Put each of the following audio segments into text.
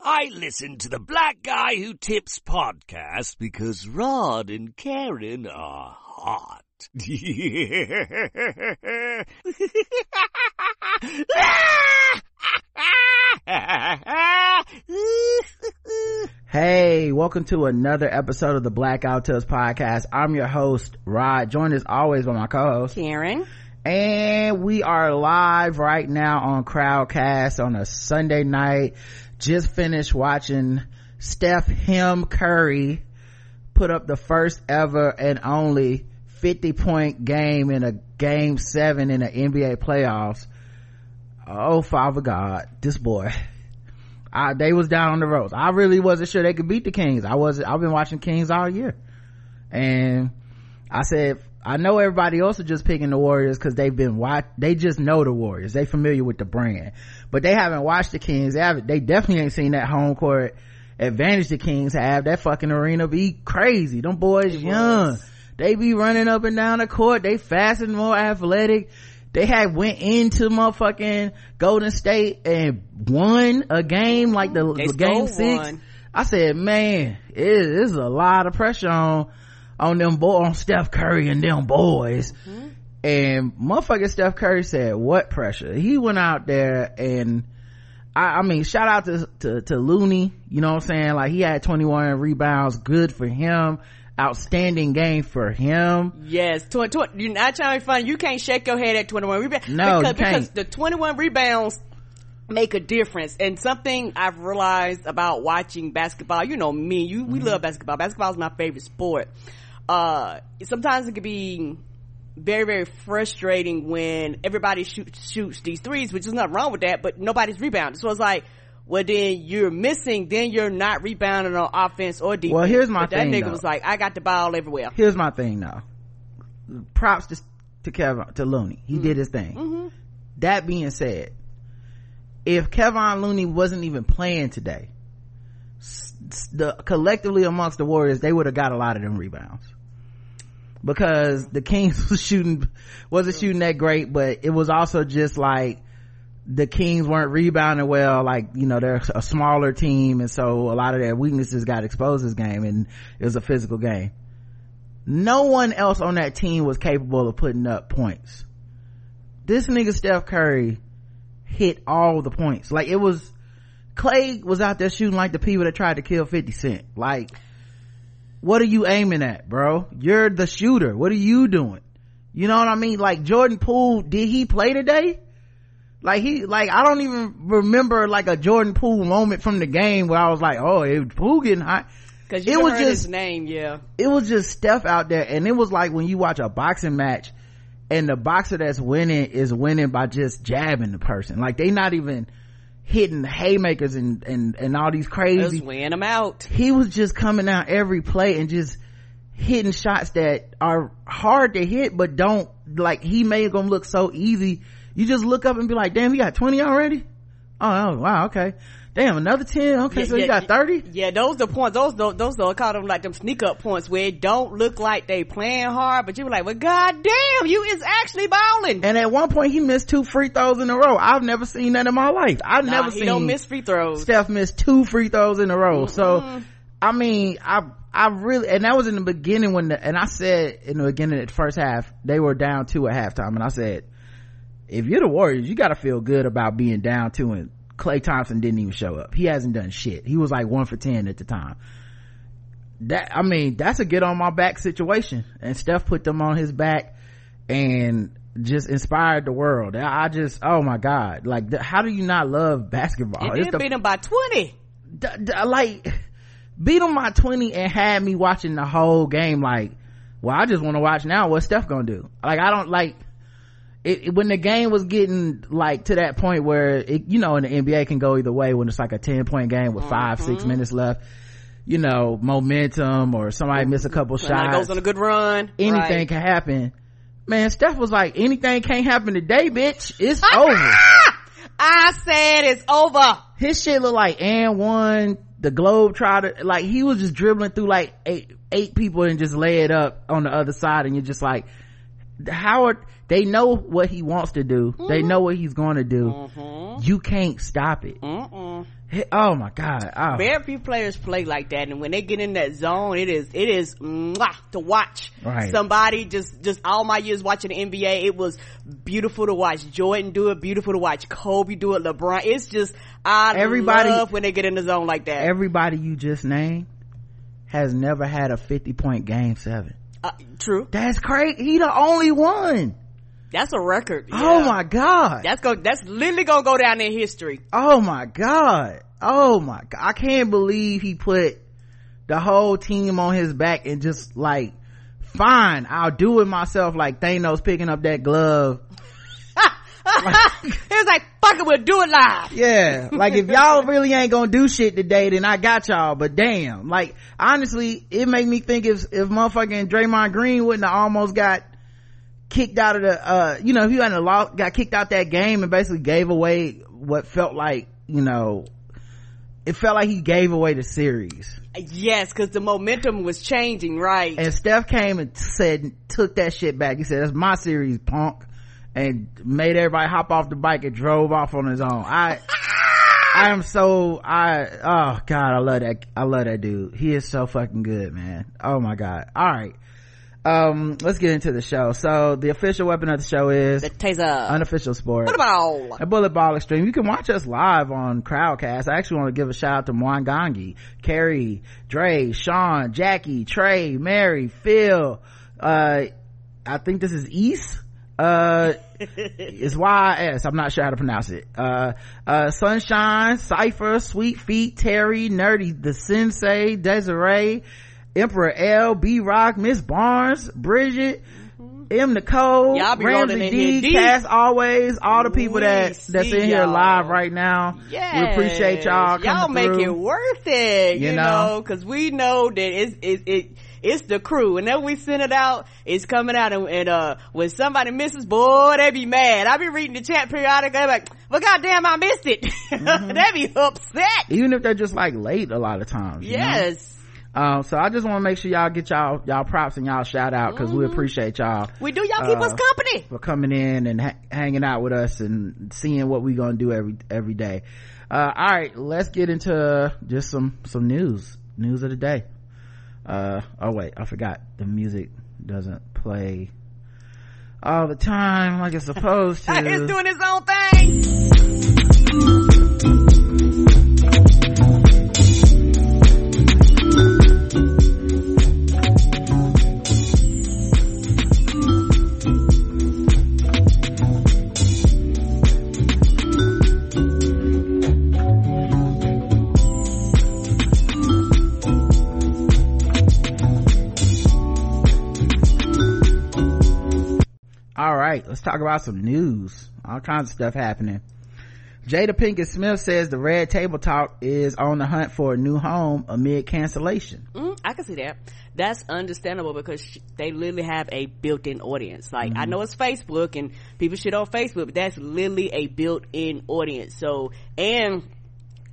I listen to the Black Guy Who Tips podcast because Rod and Karen are hot. Hey, welcome to another episode of the Black Guy Who Tips podcast. I'm your host, Rod, joined as always by my co-host, Karen. And we are live right now on Crowdcast on a Sunday night. Just finished watching Steph Him Curry put up the first ever and only 50 point game in a game seven in the NBA playoffs. Oh, Father God, this boy. I, they was down on the ropes. I really wasn't sure they could beat the Kings. I was I've been watching Kings all year. And I said, I know everybody else is just picking the Warriors because they've been watch. They just know the Warriors. They familiar with the brand, but they haven't watched the Kings. They haven't. They definitely ain't seen that home court advantage the Kings have. That fucking arena be crazy. Them boys it young. Was. They be running up and down the court. They fast and more athletic they had went into motherfucking Golden State and won a game like the, the game six. One. I said, man, it is a lot of pressure on on them boy on Steph Curry and them boys. Mm-hmm. And motherfucking Steph Curry said, what pressure? He went out there and I, I, mean, shout out to, to, to Looney, you know what I'm saying? Like he had 21 rebounds, good for him outstanding game for him. Yes, tw- tw- you're not trying to be funny. You can't shake your head at 21 rebounds. No, because, because the 21 rebounds make a difference. And something I've realized about watching basketball, you know me, you, we mm-hmm. love basketball. Basketball is my favorite sport. Uh, sometimes it can be very, very frustrating when everybody shoots, shoots these threes, which is nothing wrong with that, but nobody's rebounding. So it's like, well then you're missing, then you're not rebounding on offense or defense. Well, here's my but thing. That nigga though. was like, I got the ball everywhere. Here's my thing though. Props to, to Kevin, to Looney. He mm-hmm. did his thing. Mm-hmm. That being said, if Kevin Looney wasn't even playing today, the collectively amongst the Warriors, they would have got a lot of them rebounds. Because the Kings was shooting, wasn't shooting that great, but it was also just like, the Kings weren't rebounding well. Like, you know, they're a smaller team. And so a lot of their weaknesses got exposed this game and it was a physical game. No one else on that team was capable of putting up points. This nigga Steph Curry hit all the points. Like it was, Klay was out there shooting like the people that tried to kill 50 Cent. Like, what are you aiming at, bro? You're the shooter. What are you doing? You know what I mean? Like Jordan Poole, did he play today? Like he, like I don't even remember like a Jordan Poole moment from the game where I was like, oh, it Poole getting hot. Cause it was just his name, yeah. It was just Steph out there, and it was like when you watch a boxing match, and the boxer that's winning is winning by just jabbing the person. Like they not even hitting haymakers and and and all these crazy. Just weighing them out. He was just coming out every play and just hitting shots that are hard to hit, but don't like he made them look so easy you just look up and be like, damn, he got 20 already? Oh, oh wow, okay. Damn, another 10? Okay, yeah, so yeah, you got 30? Yeah, those the points, those, those, those, I call them like them sneak up points where it don't look like they playing hard, but you were like, well, god damn, you is actually balling. And at one point he missed two free throws in a row. I've never seen that in my life. I've nah, never he seen. don't miss free throws. Steph missed two free throws in a row. Mm-hmm. So, I mean, I, I really, and that was in the beginning when the, and I said in the beginning at the first half, they were down two at halftime, and I said, if you're the Warriors, you gotta feel good about being down two and Klay Thompson didn't even show up. He hasn't done shit. He was like one for 10 at the time. That, I mean, that's a get on my back situation. And Steph put them on his back and just inspired the world. I just, oh my God. Like, how do you not love basketball? It did beat him by 20. D- d- like, beat him by 20 and had me watching the whole game like, well, I just want to watch now what Steph gonna do. Like, I don't like, it, when the game was getting like to that point where it, you know in the nba can go either way when it's like a 10 point game with 5 mm-hmm. six minutes left you know momentum or somebody miss a couple shots goes on a good run anything right. can happen. Man steph was like anything can't happen today bitch. It's over. I said it's over. His shit looked like and one the globe trotter like he was just dribbling through like eight eight people and just lay it up on the other side and you're just like Howard, they know what he wants to do. Mm-hmm. They know what he's going to do. You can't stop it. Mm-mm. Oh my God. Oh. Very few players play like that, and when they get in that zone, it is it is mwah, to watch Right. somebody. Just just all my years watching the NBA, it was beautiful to watch Jordan do it, beautiful to watch Kobe do it, LeBron. It's just I Everybody- love when they get in the zone like that. Everybody you just named has never had a 50 point game seven. uh, true, That's crazy. He the only one. That's a record. Oh my God. That's go. That's literally gonna go down in history. Oh my god. Oh my god. I can't believe he put the whole team on his back and just like, fine, I'll do it myself like Thanos picking up that glove. it was like, fuck it, we'll do it live. Yeah. Like if y'all really ain't gonna do shit today, then I got y'all. But damn. Like honestly, it made me think if, if motherfucking Draymond Green wouldn't have almost got kicked out of the, uh, you know, if he hadn't lost, got kicked out that game and basically gave away what felt like, you know, it felt like he gave away the series. Yes, because the momentum was changing, right? And Steph came and said, took that shit back. He said, that's my series, punk. And made everybody hop off the bike and drove off on his own. I, I am so, I, oh god, I love that, I love that dude. He is so fucking good, man. Oh my god. Alright. Um, let's get into the show. So the official weapon of the show is the taser. unofficial sport. what about a bullet ball extreme. You can watch us live on Crowdcast. I actually want to give a shout out to Mwangangi, Carrie, Dre, Sean, Jackie, Trey, Mary, Phil, uh, I think this is East. Uh, it's Y-S. I'm not sure how to pronounce it. Uh, uh, Sunshine, Cypher, Sweet Feet, Terry, Nerdy, The Sensei, Desiree, Emperor L, B Rock, Miss Barnes, Bridget, M Nicole, Mm-hmm. Y'all be Ramsey D. Cass always, all the people We that that's in here y'all. live right now. Yes. We appreciate y'all coming Y'all make through. it worth it, you, You know, know? cause we know that it's, it, it, it's the crew. and then we send it out, it's coming out and, and uh, when somebody misses, boy, they be mad. I be reading the chat periodically, I'm like, well goddamn, I missed it. Mm-hmm. they be upset. Even if they're just like late a lot of times. you know? Um, so I just want to make sure y'all get y'all, y'all props and y'all shout out because we appreciate y'all We do y'all keep Uh, us company. for coming in and ha- hanging out with us and seeing what we gonna do every, every day. Uh, all right, let's get into just some, some news, news of the day. Uh, oh wait, I forgot the music doesn't play all the time like it's supposed to. it's doing its own thing. Right, let's talk about some news. All kinds of stuff happening. Jada Pinkett Smith says the Red Table Talk is on the hunt for a new home amid cancellation. Mm, I can see that. That's understandable because sh- they literally have a built-in audience. Like I know it's Facebook and people shit on Facebook, but that's literally a built-in audience. So, and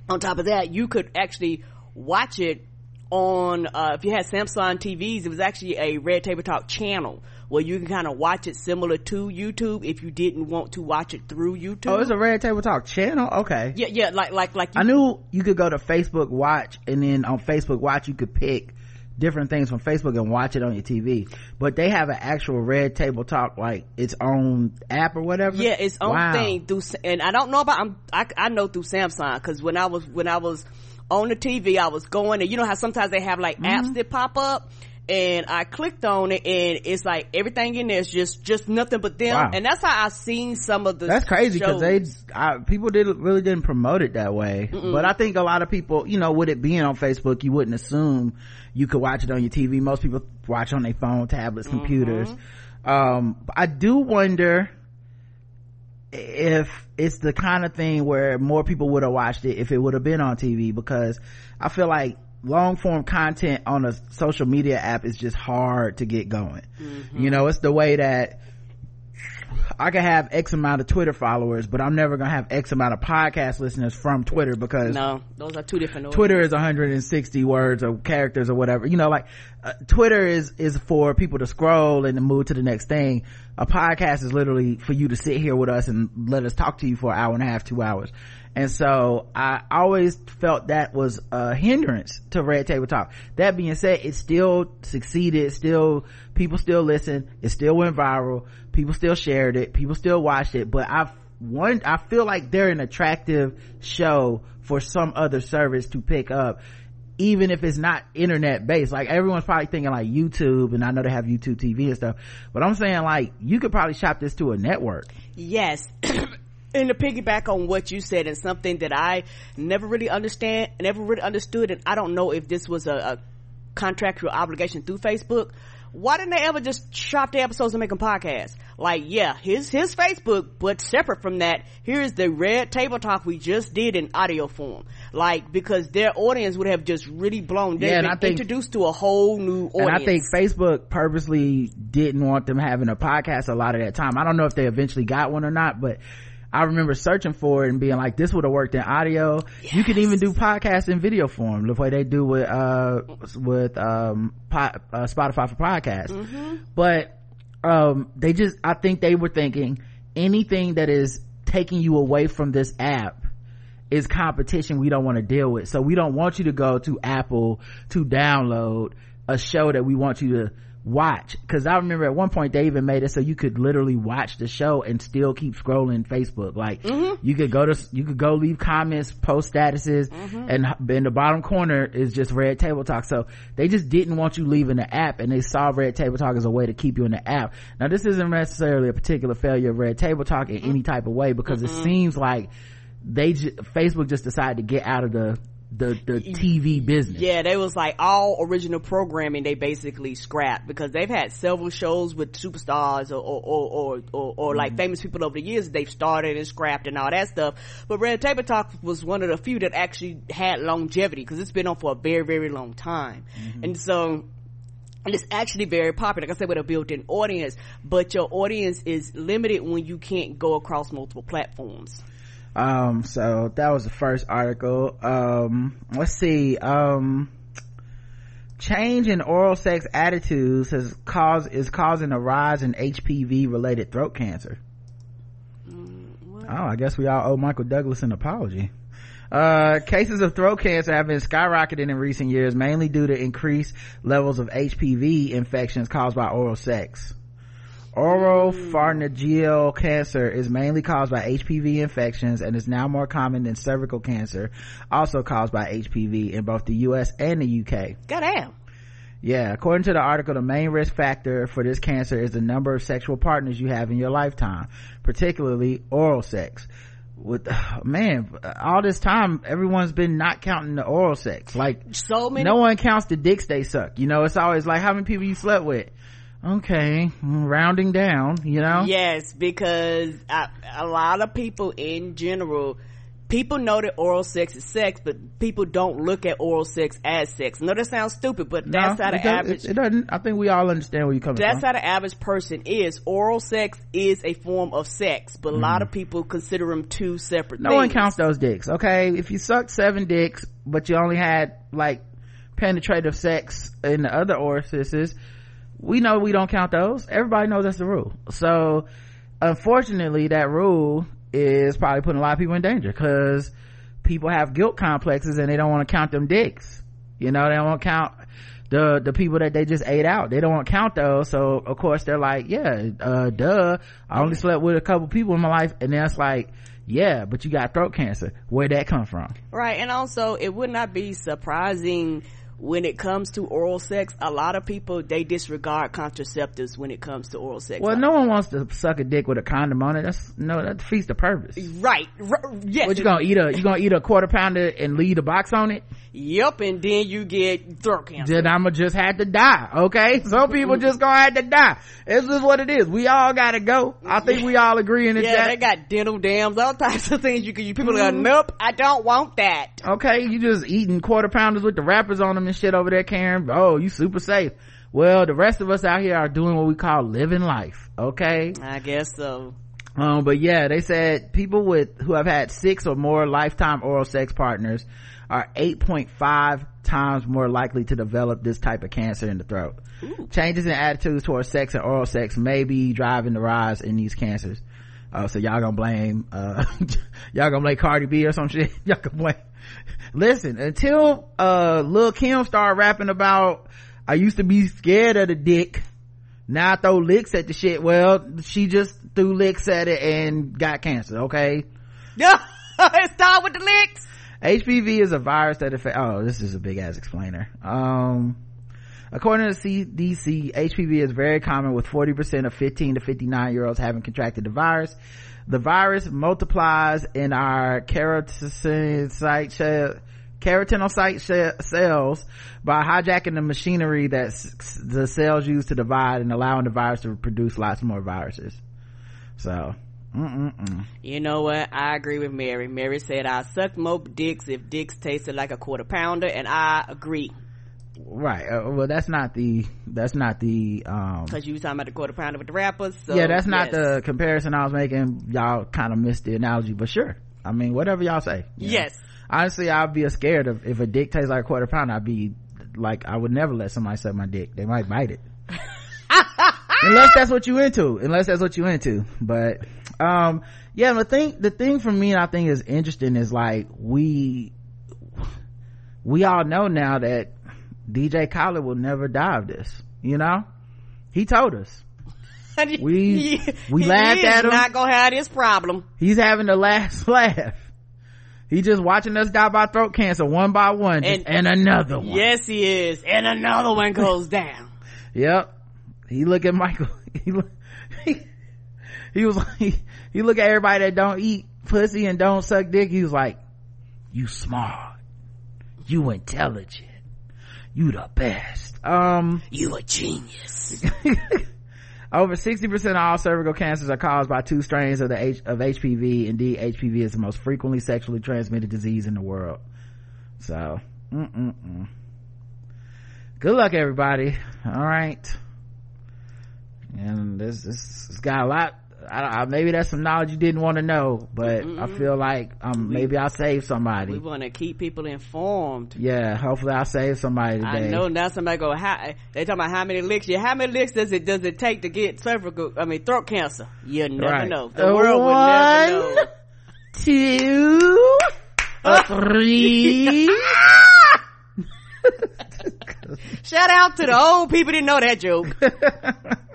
on top of that, you could actually watch it on uh, if you had Samsung TVs. It was actually a Red Table Talk channel where you can kind of watch it similar to YouTube if you didn't want to watch it through YouTube. Oh, it's a Red Table Talk channel? Okay. yeah, yeah, like like like you, I knew you could go to Facebook Watch and then on Facebook Watch you could pick different things from Facebook and watch it on your TV. But they have an actual Red Table Talk, like its own app or whatever. Yeah, its own Wow. thing through, and I don't know about. I'm, I I know through Samsung because when I was when I was on the TV, I was going and you know how sometimes they have like Mm-hmm. apps that pop up, and I clicked on it and it's like everything in there is just just nothing but them, Wow. and that's how I seen some of the. That's crazy because they. I, people did really didn't promote it that way. But I think a lot of people, you know, with it being on Facebook, you wouldn't assume you could watch it on your TV. Most people watch on their phone, tablets, computers. Um, I do wonder if it's the kind of thing where more people would have watched it if it would have been on TV because I feel like long form content on a social media app is just hard to get going. You know, it's the way that I can have X amount of Twitter followers, but I'm never gonna have X amount of podcast listeners from Twitter because No, those are two different. Twitter is 160 words or characters or whatever. You know, like uh, Twitter is is for people to scroll and to move to the next thing. A podcast is literally for you to sit here with us and let us talk to you for an hour and a half two hours. And so i always felt that was a hindrance to red table talk. That being said it still succeeded still people still listen it still went viral people still shared it people still watched it but i one i feel like they're an attractive show for some other service to pick up even if it's not internet based like everyone's probably thinking like youtube and i know they have youtube tv and stuff but i'm saying like you could probably shop this to a network yes and to piggyback on what you said and something that i never really understand never really understood and i don't know if this was a, a contractual obligation through facebook why didn't they ever just shop the episodes and make them podcasts? Like, yeah, his his Facebook, but separate from that, here's the red table talk we just did in audio form. Like, because their audience would have just really blown. They've Yeah, been and I think- introduced to a whole new audience. and i think facebook purposely didn't want them having a podcast a lot of that time i don't know if they eventually got one or not but I remember searching for it and being like, this would have worked in audio. You can even do podcasts in video form, the way they do with, uh, with, um, po- uh, Spotify for podcasts. But, um, they just, I think they were thinking anything that is taking you away from this app is competition we don't want to deal with. So we don't want you to go to Apple to download a show that we want you to watch. Cause I remember at one point they even made it so you could literally watch the show and still keep scrolling Facebook. Like mm-hmm. you could go to, you could go leave comments, post statuses mm-hmm. and in the bottom corner is just Red Table Talk. So they just didn't want you leaving the app and they saw Red Table Talk as a way to keep you in the app. Now this isn't necessarily a particular failure of Red Table Talk in mm-hmm. any type of way because it seems like they j- Facebook just decided to get out of the the the TV business. Yeah, they was like all original programming they basically scrapped because they've had several shows with superstars or or or, or, or, or Mm-hmm. like famous people over the years they've started and scrapped and all that stuff. But Red Table Talk was one of the few that actually had longevity because it's been on for a very very long time, Mm-hmm. and so. And it's actually very popular, like I said, with a built-in audience, but your audience is limited when you can't go across multiple platforms. Um, so that was the first article. Um, let's see. Um, change in oral sex attitudes has caused is causing a rise in HPV related throat cancer. Oh, I guess we all owe Michael Douglas an apology. Uh, cases of throat cancer have been skyrocketing in recent years, mainly due to increased levels of HPV infections caused by oral sex. Oropharyngeal cancer is mainly caused by HPV infections and is now more common than cervical cancer, also caused by HPV in both the US and the UK. Goddamn. Yeah, according to the article, the main risk factor for this cancer is the number of sexual partners you have in your lifetime, particularly oral sex. With man, all this time, everyone's been not counting the oral sex. Like, So many no one counts the dicks they suck. You know, it's always like how many people you slept with. Okay, mm, rounding down. You know. Yes, because I, a lot of people in general, people know that oral sex is sex, but people don't look at oral sex as sex. No, that sounds stupid, but No, that's how it the average. It, it doesn't. I think we all understand where you're coming that's from. That's how the average person is. Oral sex is a form of sex, but a lot of people consider them two separate Mm. no things. one counts those dicks. Okay, if you sucked seven dicks, but you only had like penetrative sex in the other orifices, we know we don't count those. Everybody knows that's the rule. So, unfortunately, that rule is probably putting a lot of people in danger because people have guilt complexes and they don't want to count them dicks. You know, they don't want to count the the people that they just ate out. They don't want to count those. So of course they're like, yeah, uh, duh. I only slept with a couple people in my life, and then it's like, yeah, but you got throat cancer. Where'd that come from? Right, and also it would not be surprising when it comes to oral sex. A lot of people they disregard contraceptives when it comes to oral sex. Well, no one wants to suck a dick with a condom on it. That's no, that defeats the purpose. right, r- yes, What you gonna eat a you gonna eat a quarter pounder and leave the box on it? Yep, and then you get throat cancer. Then I'ma just have to die. Okay, some people just gonna have to die. This is what it is. We all gotta go. I think we all agree in it. Yeah, that- they got dental dams, all types of things you can. You people are Mm-hmm. like, nope, I don't want that. okay you just eating quarter pounders with the wrappers on them and shit over there karen oh you super safe well the rest of us out here are doing what we call living life okay I guess so. Um, but yeah, they said people with, who have had six or more lifetime oral sex partners are 8.5 times more likely to develop this type of cancer in the throat. Ooh. Changes in attitudes towards sex and oral sex may be driving the rise in these cancers. Oh, so y'all gonna blame, uh, y'all gonna blame Cardi B or some shit? Y'all gonna blame. Listen, until, uh, Lil Kim started rapping about, I used to be scared of the dick. Now I throw licks at the shit. Well, she just threw licks at it and got cancer, okay? Yeah, start with the licks. HPV is a virus that affects, oh, this is a big ass explainer. Um, according to the CDC, HPV is very common with 40% of 15 to 59 year olds having contracted the virus. The virus multiplies in our keratinocyte cells by hijacking the machinery that the cells use to divide and allowing the virus to produce lots more viruses. So, Mm-mm-mm. You know what? I agree with Mary. Mary said, I sucked more dicks if dicks tasted like a quarter pounder, and I agree. Right. Uh, well, that's not the, that's not the, um. Cause you were talking about the quarter pounder with the wrappers. So, yeah, that's not yes. the comparison I was making. Y'all kind of missed the analogy, but sure. I mean, whatever y'all say. Yes. Know. Honestly, I'd be scared of, if a dick tastes like a quarter pounder, I'd be like, I would never let somebody suck my dick. They might bite it. unless that's what you into unless that's what you into but um yeah the thing the thing for me i think is interesting is like we we all know now that dj khaled will never die of this you know? He told us. We we laughed at him. not gonna have this problem. He's having the last laugh. He just watching us die by throat cancer one by one and, and another one. yes he is. And another one goes down. Yep. He look at michael. He look, he, he was like he, he look at everybody that don't eat pussy and don't suck dick. He was like you smart. You intelligent you the best. Um you a genius. Over 60% of all cervical cancers are caused by two strains of the H, of hpv indeed hpv is the most frequently sexually transmitted disease in the world. So mm-mm-mm. good luck everybody. All right. And this this got a lot I, I, maybe that's some knowledge you didn't want to know, but mm I feel like um we, maybe I'll save somebody. We want to keep people informed. Yeah, hopefully I'll save somebody today. I know now somebody go, how, they talking about how many licks you, how many licks does it does it take to get cervical, I mean throat cancer? You never right. know. The uh, world will never know. Two, three. Shout out to the old people didn't know that joke.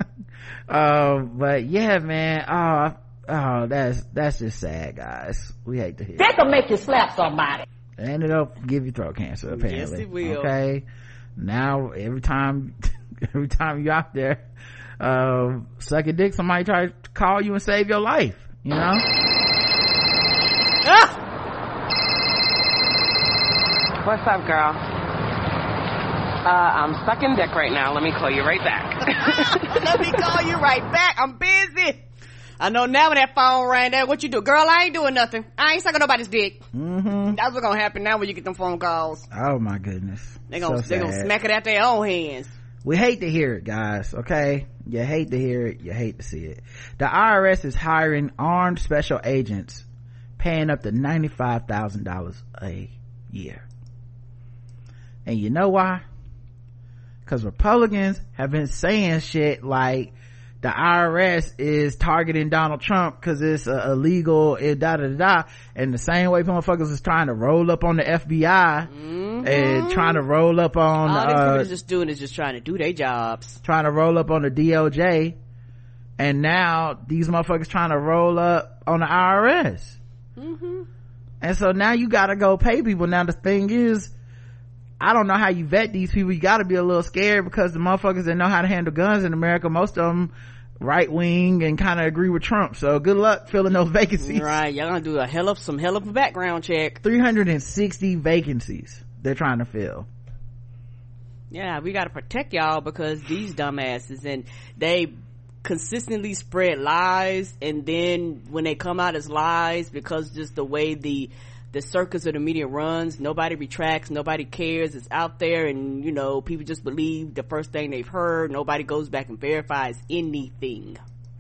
uh, but yeah, man. Oh, oh, that's that's just sad, guys. We hate to hear. That can make you slap somebody. And it'll give you throat cancer. Apparently, yes, it will. Okay. Now every time, every time you out there, uh, suck a dick, somebody try to call you and save your life. You know. Ah! What's up, girl? Uh, I'm sucking dick right now. Let me call you right back. Let me call you right back. I'm busy. I know now when that phone rang that what you do? Girl, I ain't doing nothing. I ain't sucking nobody's dick. Mm-hmm. That's what's gonna happen now when you get them phone calls. Oh my goodness. They gonna, so they gonna smack it out their own hands. We hate to hear it, guys, okay? You hate to hear it, you hate to see it. The IRS is hiring armed special agents paying up to $95,000 a year. And you know why? Because republicans have been saying shit like the IRS is targeting Donald Trump because it's uh, illegal and da da da. And the same way motherfuckers is trying to roll up on the FBI mm-hmm. and trying to roll up on. All these uh, people just doing is just trying to do their jobs. Trying to roll up on the DOJ. And now these motherfuckers trying to roll up on the IRS. Mm-hmm. And so now you gotta go pay people. Now the thing is, I don't know how you vet these people. You gotta be a little scared because the motherfuckers that know how to handle guns in America, most of them right wing and kind of agree with Trump. So good luck filling those vacancies. Right. Y'all gonna do a hell of some hell of a background check. 360 vacancies they're trying to fill. Yeah, we gotta protect y'all because these dumbasses and they consistently spread lies and then when they come out as lies because just the way the the circus of the media runs. Nobody retracts. Nobody cares. It's out there and you know people just believe the first thing they've heard. Nobody goes back and verifies anything.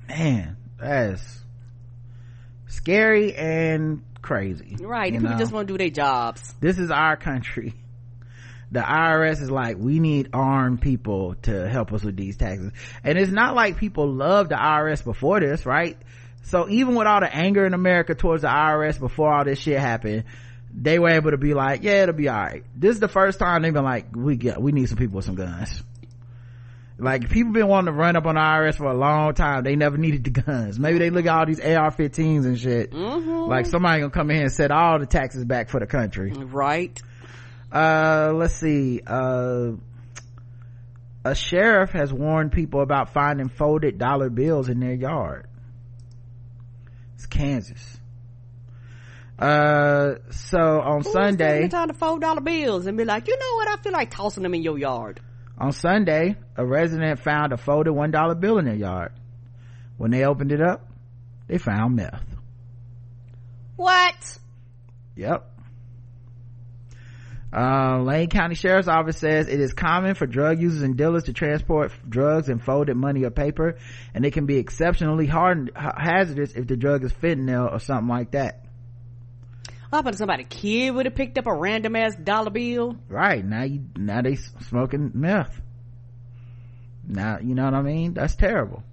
Man that's scary and crazy right. people know? just want to do their jobs. This is our country. The IRS is like, we need armed people to help us with these taxes. And it's not like people loved the IRS before this, right? So even with all the anger in America towards the IRS before all this shit happened, they were able to be like, yeah, it'll be alright. This is the first time they've been like, we get, we need some people with some guns. Like people been wanting to run up on the IRS for a long time. They never needed the guns. Maybe they look at all these AR-15s and shit. Mm-hmm. Like somebody gonna come in here and set all the taxes back for the country right uh let's see uh a sheriff has warned people about finding folded dollar bills in their yard it's kansas. Uh so on Who's sunday time to fold dollar bills and be like you know what? I feel like tossing them in your yard. On sunday a resident found a folded one dollar bill in their yard. When they opened it up they found meth. What? Yep. Uh, Lane County Sheriff's Office says it is common for drug users and dealers to transport drugs in folded money or paper, and it can be exceptionally hard hazardous if the drug is fentanyl or something like that. Happened to somebody? Kid would have picked up a random ass dollar bill. Right now, you now they smoking meth. Now you know what I mean. That's terrible.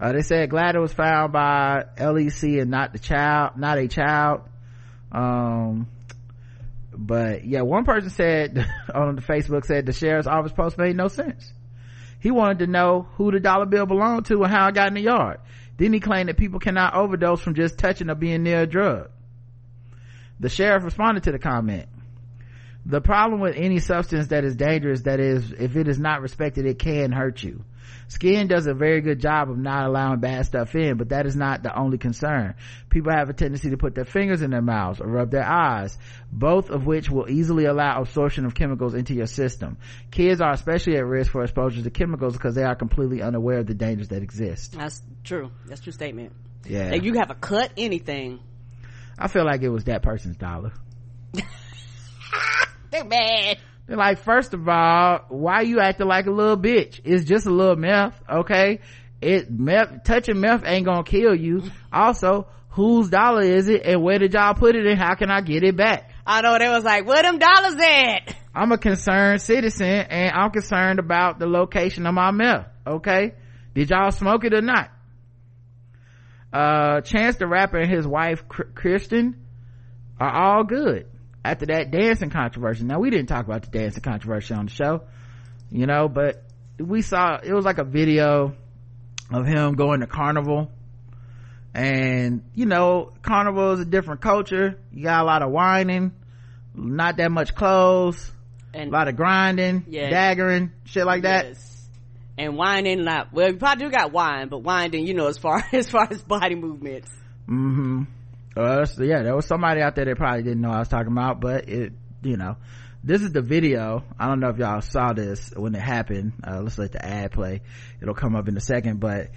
Uh, they said glad it was found by LEC and not the child, not a child. Um, but yeah, one person said on the Facebook said the sheriff's office post made no sense. He wanted to know who the dollar bill belonged to and how it got in the yard. Then he claimed that people cannot overdose from just touching or being near a drug. The sheriff responded to the comment. The problem with any substance that is dangerous, that is, if it is not respected, it can hurt you. Skin does a very good job of not allowing bad stuff in, but that is not the only concern. People have a tendency to put their fingers in their mouths or rub their eyes, both of which will easily allow absorption of chemicals into your system. Kids are especially at risk for exposure to chemicals because they are completely unaware of the dangers that exist. That's true. That's true statement. Yeah. Like you have a cut anything. I feel like it was that person's dollar. They're bad. They're like, first of all, why you acting like a little bitch? It's just a little meth, okay? It meth, touching meth ain't gonna kill you. Also, whose dollar is it and where did y'all put it and how can I get it back? I know they was like, where them dollars at? I'm a concerned citizen and I'm concerned about the location of my meth, okay? Did y'all smoke it or not? Uh, Chance the Rapper and his wife, Kirsten, are all good after that dancing controversy. Now we didn't talk about the dancing controversy on the show, you know, but we saw, it was like a video of him going to carnival and you know, carnival is a different culture. You got a lot of whining, not that much clothes, and a lot of grinding, yeah. daggering, shit like that. Yes. And whining, not well, you probably do got wine, but whining, you know, as far as far as body movements. Mm-hmm. Uh, so yeah, there was somebody out there that probably didn't know I was talking about, but it, you know, this is the video. I don't know if y'all saw this when it happened. Uh, let's let the ad play. It'll come up in a second, but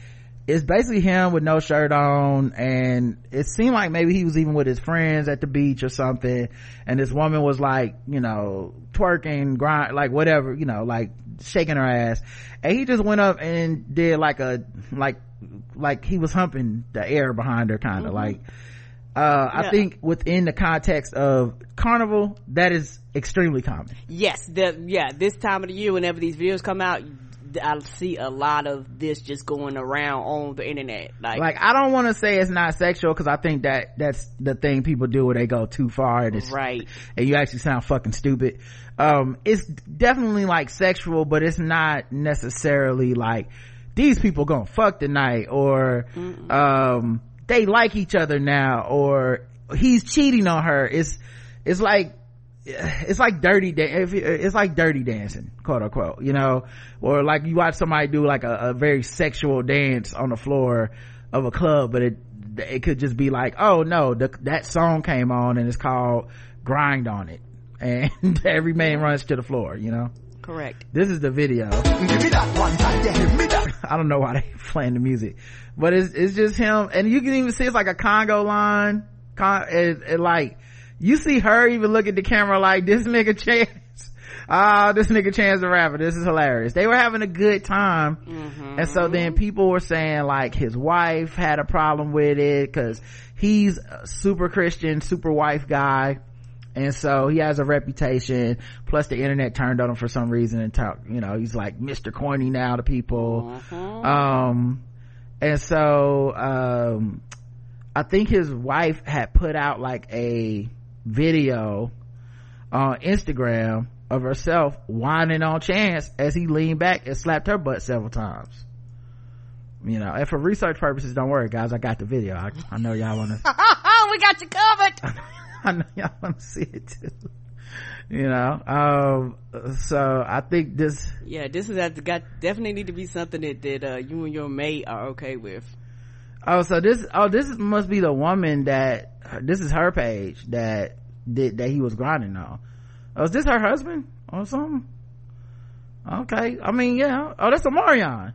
it's basically him with no shirt on and it seemed like maybe he was even with his friends at the beach or something and this woman was like you know twerking grind like whatever you know like shaking her ass and he just went up and did like a like like he was humping the air behind her kind of mm-hmm. like uh, yeah. I think within the context of carnival, that is extremely common. Yes, the, yeah, this time of the year, whenever these videos come out, I see a lot of this just going around on the internet. Like, like I don't want to say it's not sexual because I think that that's the thing people do where they go too far and it's right, and you actually sound fucking stupid. Um, it's definitely like sexual, but it's not necessarily like these people gonna fuck tonight or, Mm-mm. um, they like each other now or he's cheating on her. It's, it's like, it's like dirty it's like dirty dancing quote unquote you know? Or like you watch somebody do like a, a, very sexual dance on the floor of a club but it it could just be like oh no the, that song came on and it's called grind on it. And every man runs to the floor you know? Correct. This is the video i don't know why they playing the music but it's it's just him and you can even see it's like a congo line con, it, it like you see her even look at the camera like this nigga chance ah this nigga chance the rapper this is hilarious they were having a good time mm-hmm. and so then people were saying like his wife had a problem with it because he's a super christian super wife guy and so he has a reputation plus the internet turned on him for some reason and talk you know he's like mr corny now to people Uh-huh. um and so um i think his wife had put out like a video on instagram of herself whining on chance as he leaned back and slapped her butt several times you know and for research purposes don't worry guys i got the video i, I know y'all want to we got you covered. I know y'all want to see it too. You know, um, so I think this, Yeah, this is that got definitely need to be something that that uh, you and your mate are okay with. oh, so this, oh, this must be the woman that, this is her page that did, that he was grinding on. Oh, is this her husband or something? Okay. I mean, yeah. Oh, that's a Marion.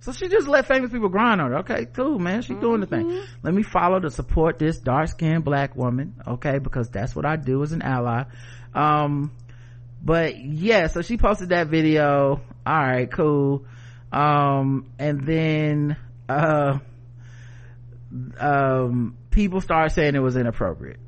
So she just let famous people grind on her. Okay, cool, man. She doing the thing. Let me follow to support this dark skinned black woman. Okay, because that's what I do as an ally. Um, but yeah, so she posted that video. All right, cool. Um, and then, uh, um, people started saying it was inappropriate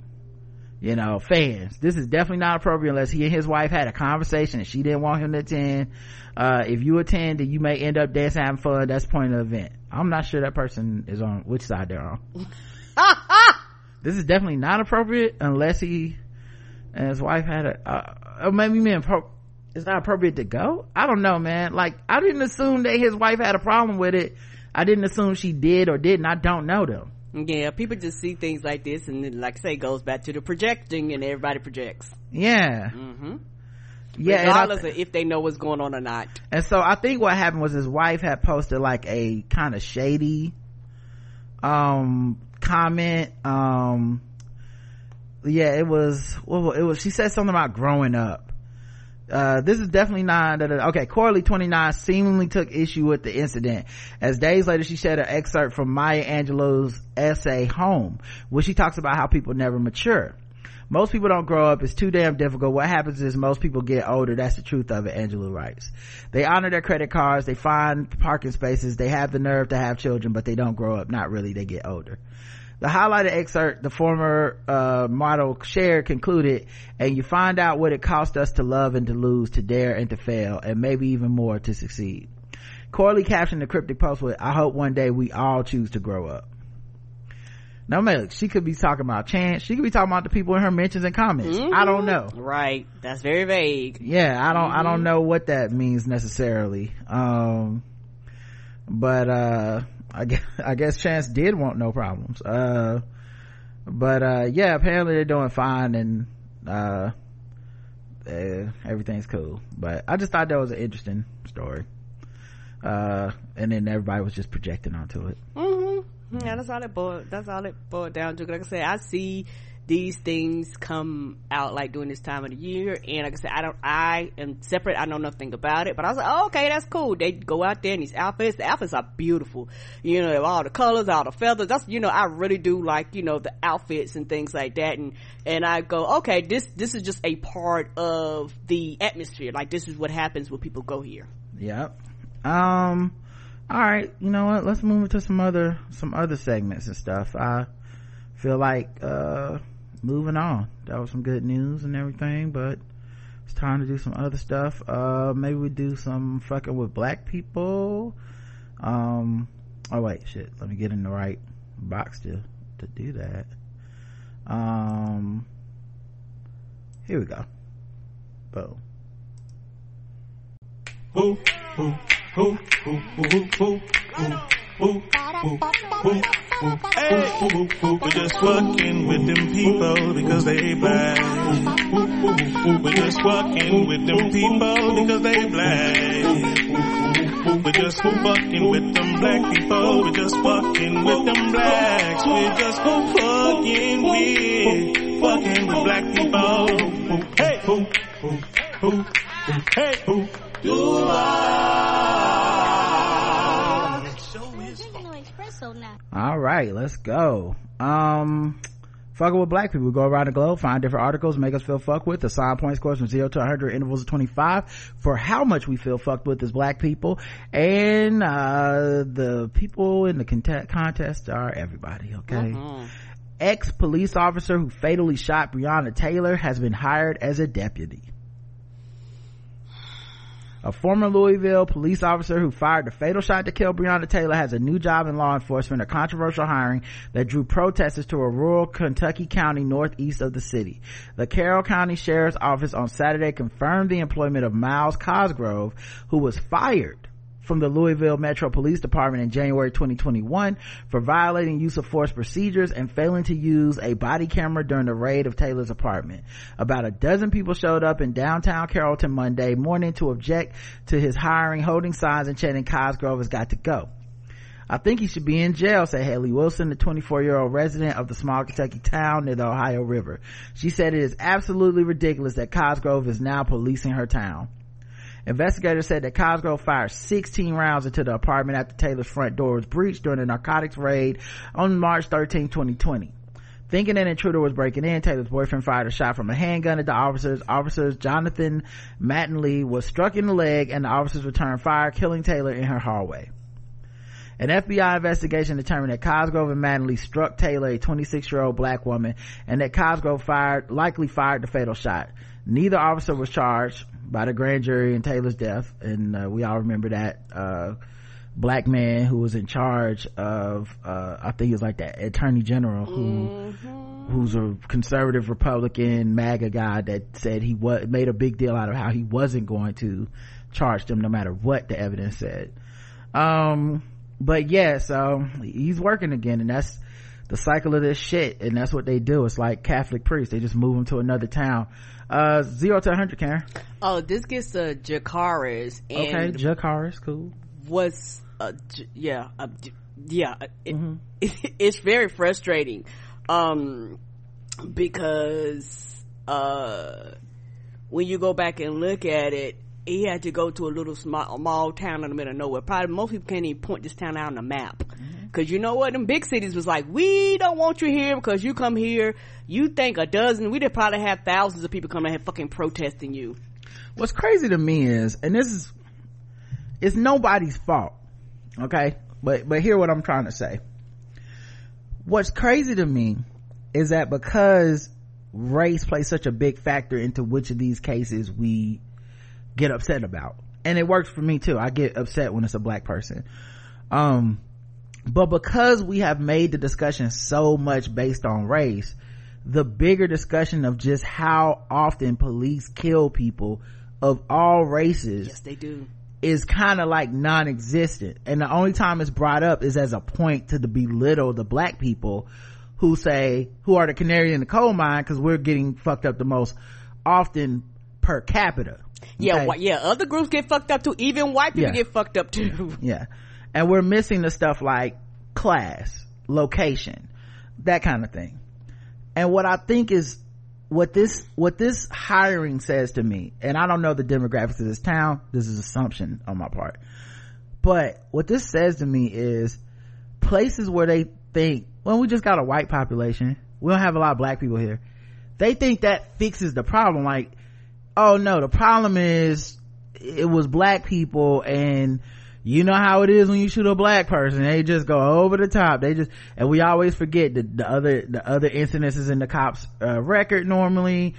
you know fans. This is definitely not appropriate unless he and his wife had a conversation and she didn't want him to attend. Uh, if you attend then you may end up dancing having fun. That's the point of the event. I'm not sure that person is on which side they're on. This is definitely not appropriate unless he and his wife had a uh, or maybe me it's not appropriate to go? I don't know man. Like i didn't assume that his wife had a problem with it. I didn't assume she did or didn't i don't know them Yeah, people just see things like this, and then, like I say, it goes back to the projecting, and everybody projects. yeah Mm-hmm. yeah regardless of if they know what's going on or not. And so I think what happened was his wife had posted like a kind of shady, um, comment. Um, yeah, it was, well, it was, she said something about growing up. Uh, this is definitely not, da, da, da. okay, Corley 29 seemingly took issue with the incident. As days later, she shared an excerpt from Maya Angelou's essay, Home, where she talks about how people never mature. Most people don't grow up. It's too damn difficult. What happens is most people get older. That's the truth of it angelou writes. They honor their credit cards. They find parking spaces. They have the nerve to have children but they don't grow up. Not really. They get older the highlighted excerpt the former uh, model shared concluded and you find out what it cost us to love and to lose to dare and to fail and maybe even more to succeed corley captioned the cryptic post with i hope one day we all choose to grow up now, look, she could be talking about chance. She could be talking about the people in her mentions and comments. I don't know. Right. That's very vague. Yeah, I don't, I don't know what that means necessarily. Um, but, uh, I guess, I guess Chance did want no problems. Uh, but, uh, yeah, apparently they're doing fine and, uh, uh, everything's cool. But I just thought that was an interesting story. Uh, and then everybody was just projecting onto it. Mm-hmm. Yeah, that's all it boiled. That's all it boiled down to. Like I said, I see these things come out like during this time of the year, and like I said, I don't. I am separate. I know nothing about it, but I was like, oh, okay, that's cool. They go out there in these outfits. The outfits are beautiful. You know, all the colors, all the feathers. That's you know, I really do like you know the outfits and things like that. And and I go, okay, this this is just a part of the atmosphere. Like this is what happens when people go here. Yep. Um, all right. You know what? Let's move to some other, some other segments and stuff. I feel like, uh, moving on. That was some good news and everything, but it's time to do some other stuff. Uh, maybe we do some fucking with black people. Um, oh wait, shit. Let me get in the right box to, to do that. Um, here we go. Boom. Who, Hey. We're just fucking with them people because they black. We're just fucking with them people because they black. We're just fucking with them black people. We're just fucking with them blacks. We're just fucking with fucking with black people. Hey, hey, do I? All right, let's go. Um, fucking with black people. Go around the globe, find different articles, make us feel fucked with. Assign point scores from zero to 100 intervals of 25 for how much we feel fucked with as black people. And, uh, the people in the contest are everybody, okay? ex-police officer who fatally shot breonna taylor has been hired as a deputy a former Louisville police officer who fired the fatal shot to kill Breonna Taylor has a new job in law enforcement, a controversial hiring that drew protesters to a rural Kentucky county northeast of the city. The Carroll County Sheriff's Office on Saturday confirmed the employment of Myles Cosgrove, who was fired from the Louisville Metro Police Department in January 2021 for violating use of force procedures and failing to use a body camera during the raid of Taylor's apartment. About a dozen people showed up in downtown Carrollton Monday morning to object to his hiring, holding signs and chanting Cosgrove has got to go. I think he should be in jail, said Haley Wilson, the 24 year old resident of the small Kentucky town near the Ohio River. She said it is absolutely ridiculous that Cosgrove is now policing her town. Investigators said that Cosgrove fired 16 rounds into the apartment after Taylor's front door was breached during a narcotics raid on March 13, 2020. Thinking an intruder was breaking in, Taylor's boyfriend fired a shot from a handgun at the officers. Officers Jonathan Mattingly was struck in the leg and the officers returned fire, killing Taylor in her hallway. An FBI investigation determined that Cosgrove and Mattingly struck Taylor, a 26 year old black woman, and that Cosgrove fired, likely fired the fatal shot. Neither officer was charged by the grand jury in Taylor's death. And, uh, we all remember that, uh, black man who was in charge of, uh, I think he was like that attorney general who, Mm-hmm. who's a conservative Republican MAGA guy that said he was, made a big deal out of how he wasn't going to charge them no matter what the evidence said. Um, but yeah, so he's working again and that's, the cycle of this shit and that's what they do it's like catholic priests they just move them to another town uh zero to 100 karen. Oh, this gets to Jakaris okay Harris, cool. was uh, j- yeah uh, j- yeah it, Mm-hmm. it's very frustrating um because uh when you go back and look at it he had to go to a little small, small town in the middle of nowhere. Probably most people can't even point this town out on the map Because you know what? Them big cities was like we don't want you here because you come here. You think a dozen we'd probably have thousands of people coming here fucking protesting you. What's crazy to me is and this is it's nobody's fault okay? But but hear what i'm trying to say. What's crazy to me is that because race plays such a big factor into which of these cases we get upset about and it works for me too. I get upset when it's a black person. Um but because we have made the discussion so much based on race the bigger discussion of just how often police kill people of all races yes they do is kind of like non-existent and the only time it's brought up is as a point to the belittle the black people who say who are the canary in the coal mine because we're getting fucked up the most often per capita Yeah, Okay? whi- yeah. Other groups get fucked up too. Even white people Yeah. get fucked up too. yeah and we're missing the stuff like class location that kind of thing. And what i think is what this what this hiring says to me and i don't know the demographics of this town this is assumption on my part but what this says to me is places where they think well we just got a white population we don't have a lot of black people here they think that fixes the problem like oh no the problem is it was black people and you know how it is when you shoot a black person. They just go over the top. They just and we always forget the, the other the other incidences in the cops uh, record normally.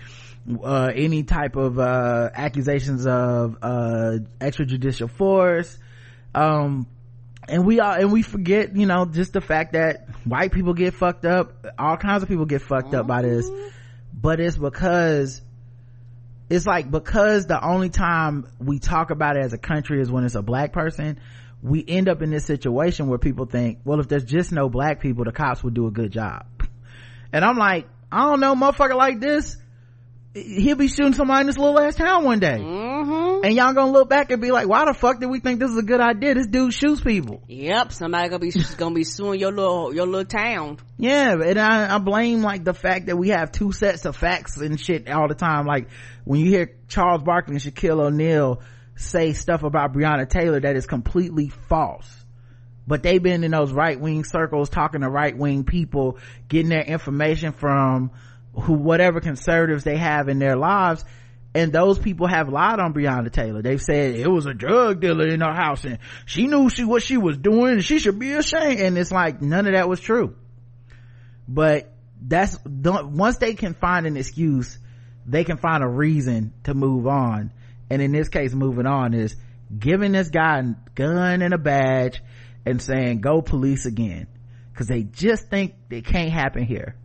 Uh, any type of uh, accusations of uh, extrajudicial force. Um and we all and we forget you know just the fact that white people get fucked up. All kinds of people get fucked up by this. But it's because it's like because the only time we talk about it as a country is when it's a black person we end up in this situation where people think well if there's just no black people the cops would do a good job. And i'm like i don't know motherfucker like this he'll be shooting somebody in this little ass town one day mm-hmm. and y'all gonna look back and be like why the fuck did we think this is a good idea this dude shoots people Yep. Somebody gonna be gonna be suing your little your little town. yeah and I, I blame like the fact that we have two sets of facts and shit all the time like when you hear charles barkley and shaquille o'neal say stuff about breonna taylor that is completely false but they've been in those right-wing circles talking to right-wing people getting their information from who whatever conservatives they have in their lives and those people have lied on Breonna Taylor. They've said it was a drug dealer in her house and she knew she what she was doing and she should be ashamed. And it's like none of that was true. But that's once they can find an excuse they can find a reason to move on and in this case moving on is giving this guy a gun and a badge and saying go police again because they just think it can't happen here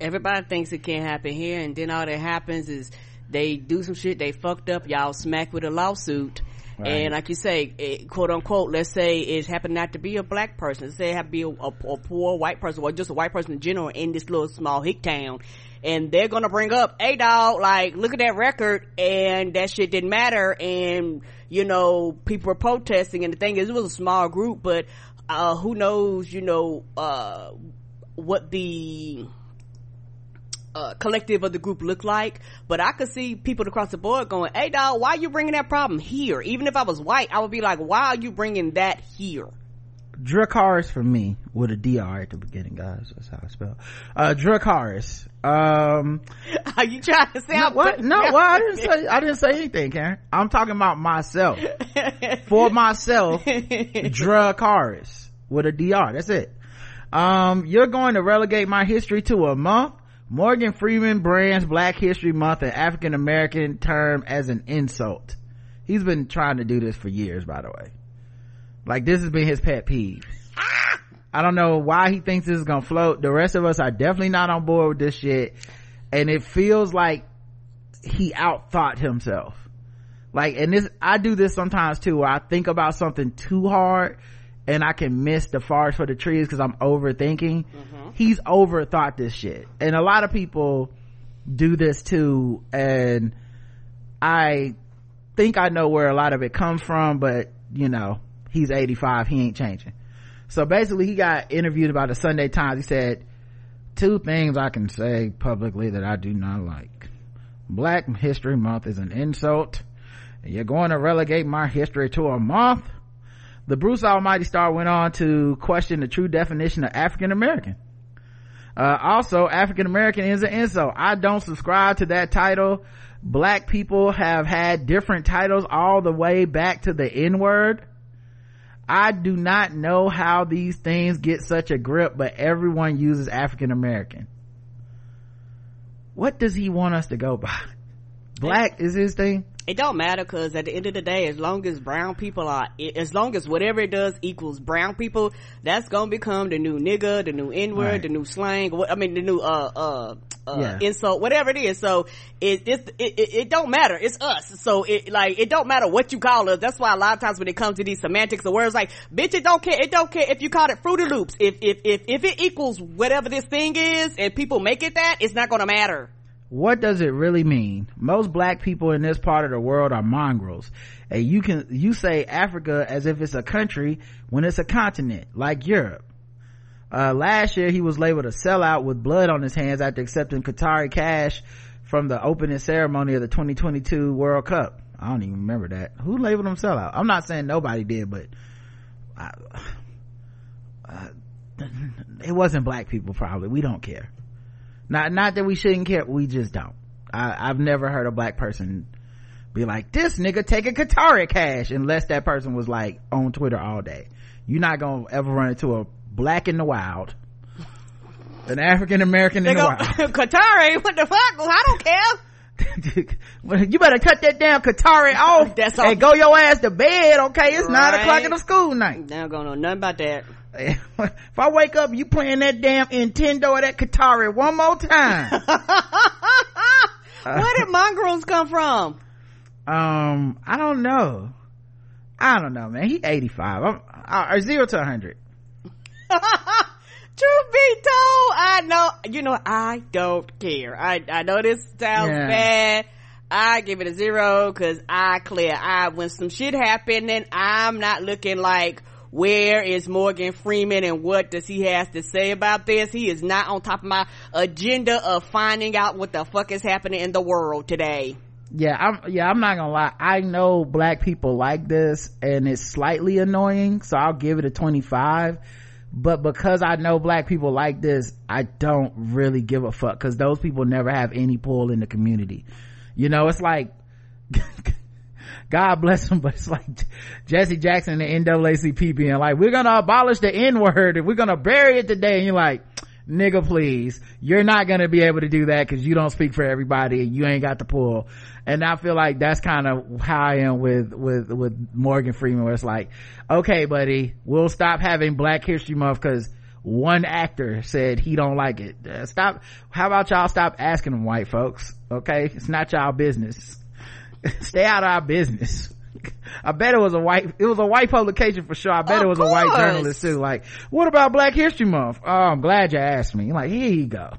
Everybody thinks it can't happen here, and then all that happens is they do some shit, they fucked up, y'all smack with a lawsuit. Right. And like you say, it, quote unquote, let's say it happened not to be a black person. Let's say it happened to be a, a, a poor white person or just a white person in general in this little small hick town. And they're gonna bring up, hey dog, like, look at that record and that shit didn't matter and, you know, people were protesting and the thing is it was a small group, but, uh, who knows, you know, uh, what the, uh, collective of the group look like, but I could see people across the board going, "Hey, dog, why are you bringing that problem here?" Even if I was white, I would be like, "Why are you bringing that here?" Dracaris for me with a dr at the beginning guys. That's how i spell. Uh Dracaris. um Are you trying to say no, what? no well i didn't say i didn't say anything karen. I'm talking about myself. for myself Dracaris with a dr that's it. Um you're going to relegate my history to a month morgan freeman brands black history month an african american term as an insult he's been trying to do this for years by the way like this has been his pet peeve I don't know why he thinks this is gonna float. The rest of us are definitely not on board with this shit. And it feels like he outthought himself. Like, and this, I do this sometimes too, where I think about something too hard and I can miss the forest for the trees because I'm overthinking. Mm-hmm. He's overthought this shit. And a lot of people do this too. And I think I know where a lot of it comes from, but you know, he's 85. He ain't changing. So basically he got interviewed about the Sunday Times. He said, two things I can say publicly that I do not like. Black History Month is an insult. You're going to relegate my history to a month? The Bruce Almighty star went on to question the true definition of African American. Uh, also, African American is an insult. I don't subscribe to that title. Black people have had different titles all the way back to the N word. I do not know how these things get such a grip, but everyone uses African American. What does he want us to go by? Black is his thing? It don't matter because at the end of the day, as long as brown people are, as long as whatever it does equals brown people, that's gonna become the new nigga, the new N word, Right. the new slang. What I mean, the new uh uh. Uh, Yeah. insult, whatever it is. So it, it, it, it don't matter. It's us. So it, like, it don't matter what you call us. That's why a lot of times when it comes to these semantics of words, like, bitch, it don't care. It don't care if you call it Fruity Loops. If, if, if, if it equals whatever this thing is and people make it that, it's not gonna matter. What does it really mean? Most black people in this part of the world are mongrels. And you can you say africa as if it's a country when it's a continent like europe. Uh, last year he was labeled a sellout with blood on his hands after accepting qatari cash from the opening ceremony of the 2022 world cup. I don't even remember that. Who labeled him sellout? I'm not saying nobody did but I, uh, it wasn't black people probably. We don't care not not that we shouldn't care we just don't I, i've never heard a black person be like this nigga taking Qatari cash unless that person was like on twitter all day you're not gonna ever run into a black in the wild an african american in the wild Qatari, what the fuck? Well, I don't care. You better cut that damn Qatari off That's all. and go your ass to bed, okay? It's nine o'clock in the school night. They don't know nothing about that. If I wake up, you playing that damn Nintendo or that Qatari one more time. Where did mongrels come from? um, I don't know. I don't know, man. He 85. I'm, uh, or zero to 100. Truth be told, I know, you know, I don't care. I, I know this sounds Yeah. bad. I give it a zero cause I clear. I, when some shit happened and I'm not looking like, where is Morgan Freeman and what does he have to say about this? He is not on top of my agenda of finding out what the fuck is happening in the world today. Yeah, I'm, yeah, I'm not gonna lie. I know black people like this and it's slightly annoying, so I'll give it a 25. But because I know black people like this, I don't really give a fuck because those people never have any pull in the community. You know, it's like, God bless them, but it's like Jesse Jackson and the NAACP being like, we're gonna abolish the N word and we're gonna bury it today. And you're like, nigga please. You're not gonna be able to do that because you don't speak for everybody and you ain't got the pull. And i feel like that's kind of how i am with with with morgan freeman where it's like okay buddy we'll stop having black history month because one actor said he don't like it. Uh, stop how about y'all stop asking them white folks okay? It's not y'all business stay out of our business I bet it was a white, it was a white publication for sure. I bet Of it was a white journalist too. Like, what about Black History Month? Oh, I'm glad you asked me. Like, here you go.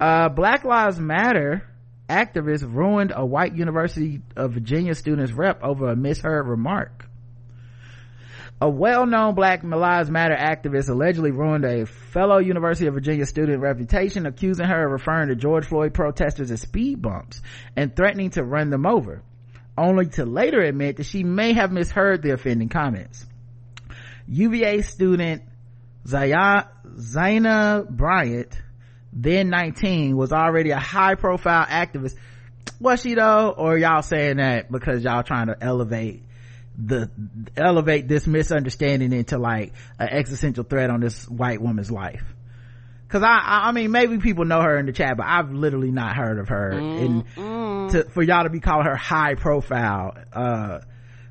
Uh, Black Lives Matter activists ruined a white University of Virginia student's rep over a misheard remark. A well-known Black Lives Matter activist allegedly ruined a fellow University of Virginia student reputation, accusing her of referring to George Floyd protesters as speed bumps and threatening to run them over, only to later admit that she may have misheard the offending comments. UVA student Zyahna Bryant, then 19, was already a high profile activist. Was she though? Or y'all saying that because y'all trying to elevate the, elevate this misunderstanding into like an existential threat on this white woman's life? Cause I, I, I mean, maybe people know her in the chat, but I've literally not heard of her. And to, for y'all to be calling her high profile, uh,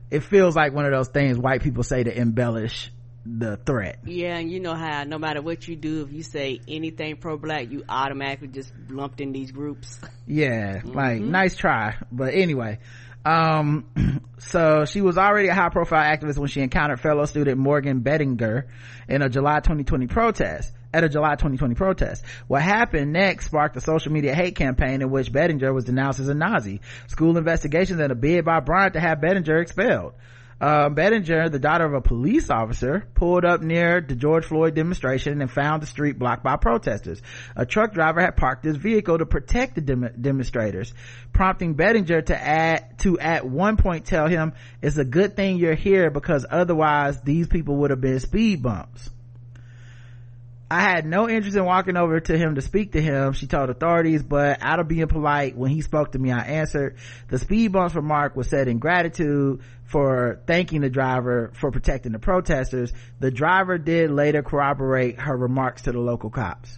it feels like one of those things white people say to embellish the threat. Yeah, and you know how no matter what you do, if you say anything pro black, you automatically just lumped in these groups. Yeah, like nice try. But anyway, um, so she was already a high profile activist when she encountered fellow student Morgan Bettinger in a July 2020 protest. At a July 2020 protest. What happened next sparked a social media hate campaign in which Bettinger was denounced as a Nazi. School investigations and a bid by Bryant to have Bettinger expelled. Um, Bettinger, the daughter of a police officer, pulled up near the George Floyd demonstration and found the street blocked by protesters. A truck driver had parked his vehicle to protect the dem- demonstrators, prompting Bettinger to add, to at one point tell him, it's a good thing you're here because otherwise these people would have been speed bumps. I had no interest in walking over to him to speak to him, she told authorities, but out of being polite, when he spoke to me, I answered. The speed bumps remark was said in gratitude for thanking the driver for protecting the protesters. The driver did later corroborate her remarks to the local cops.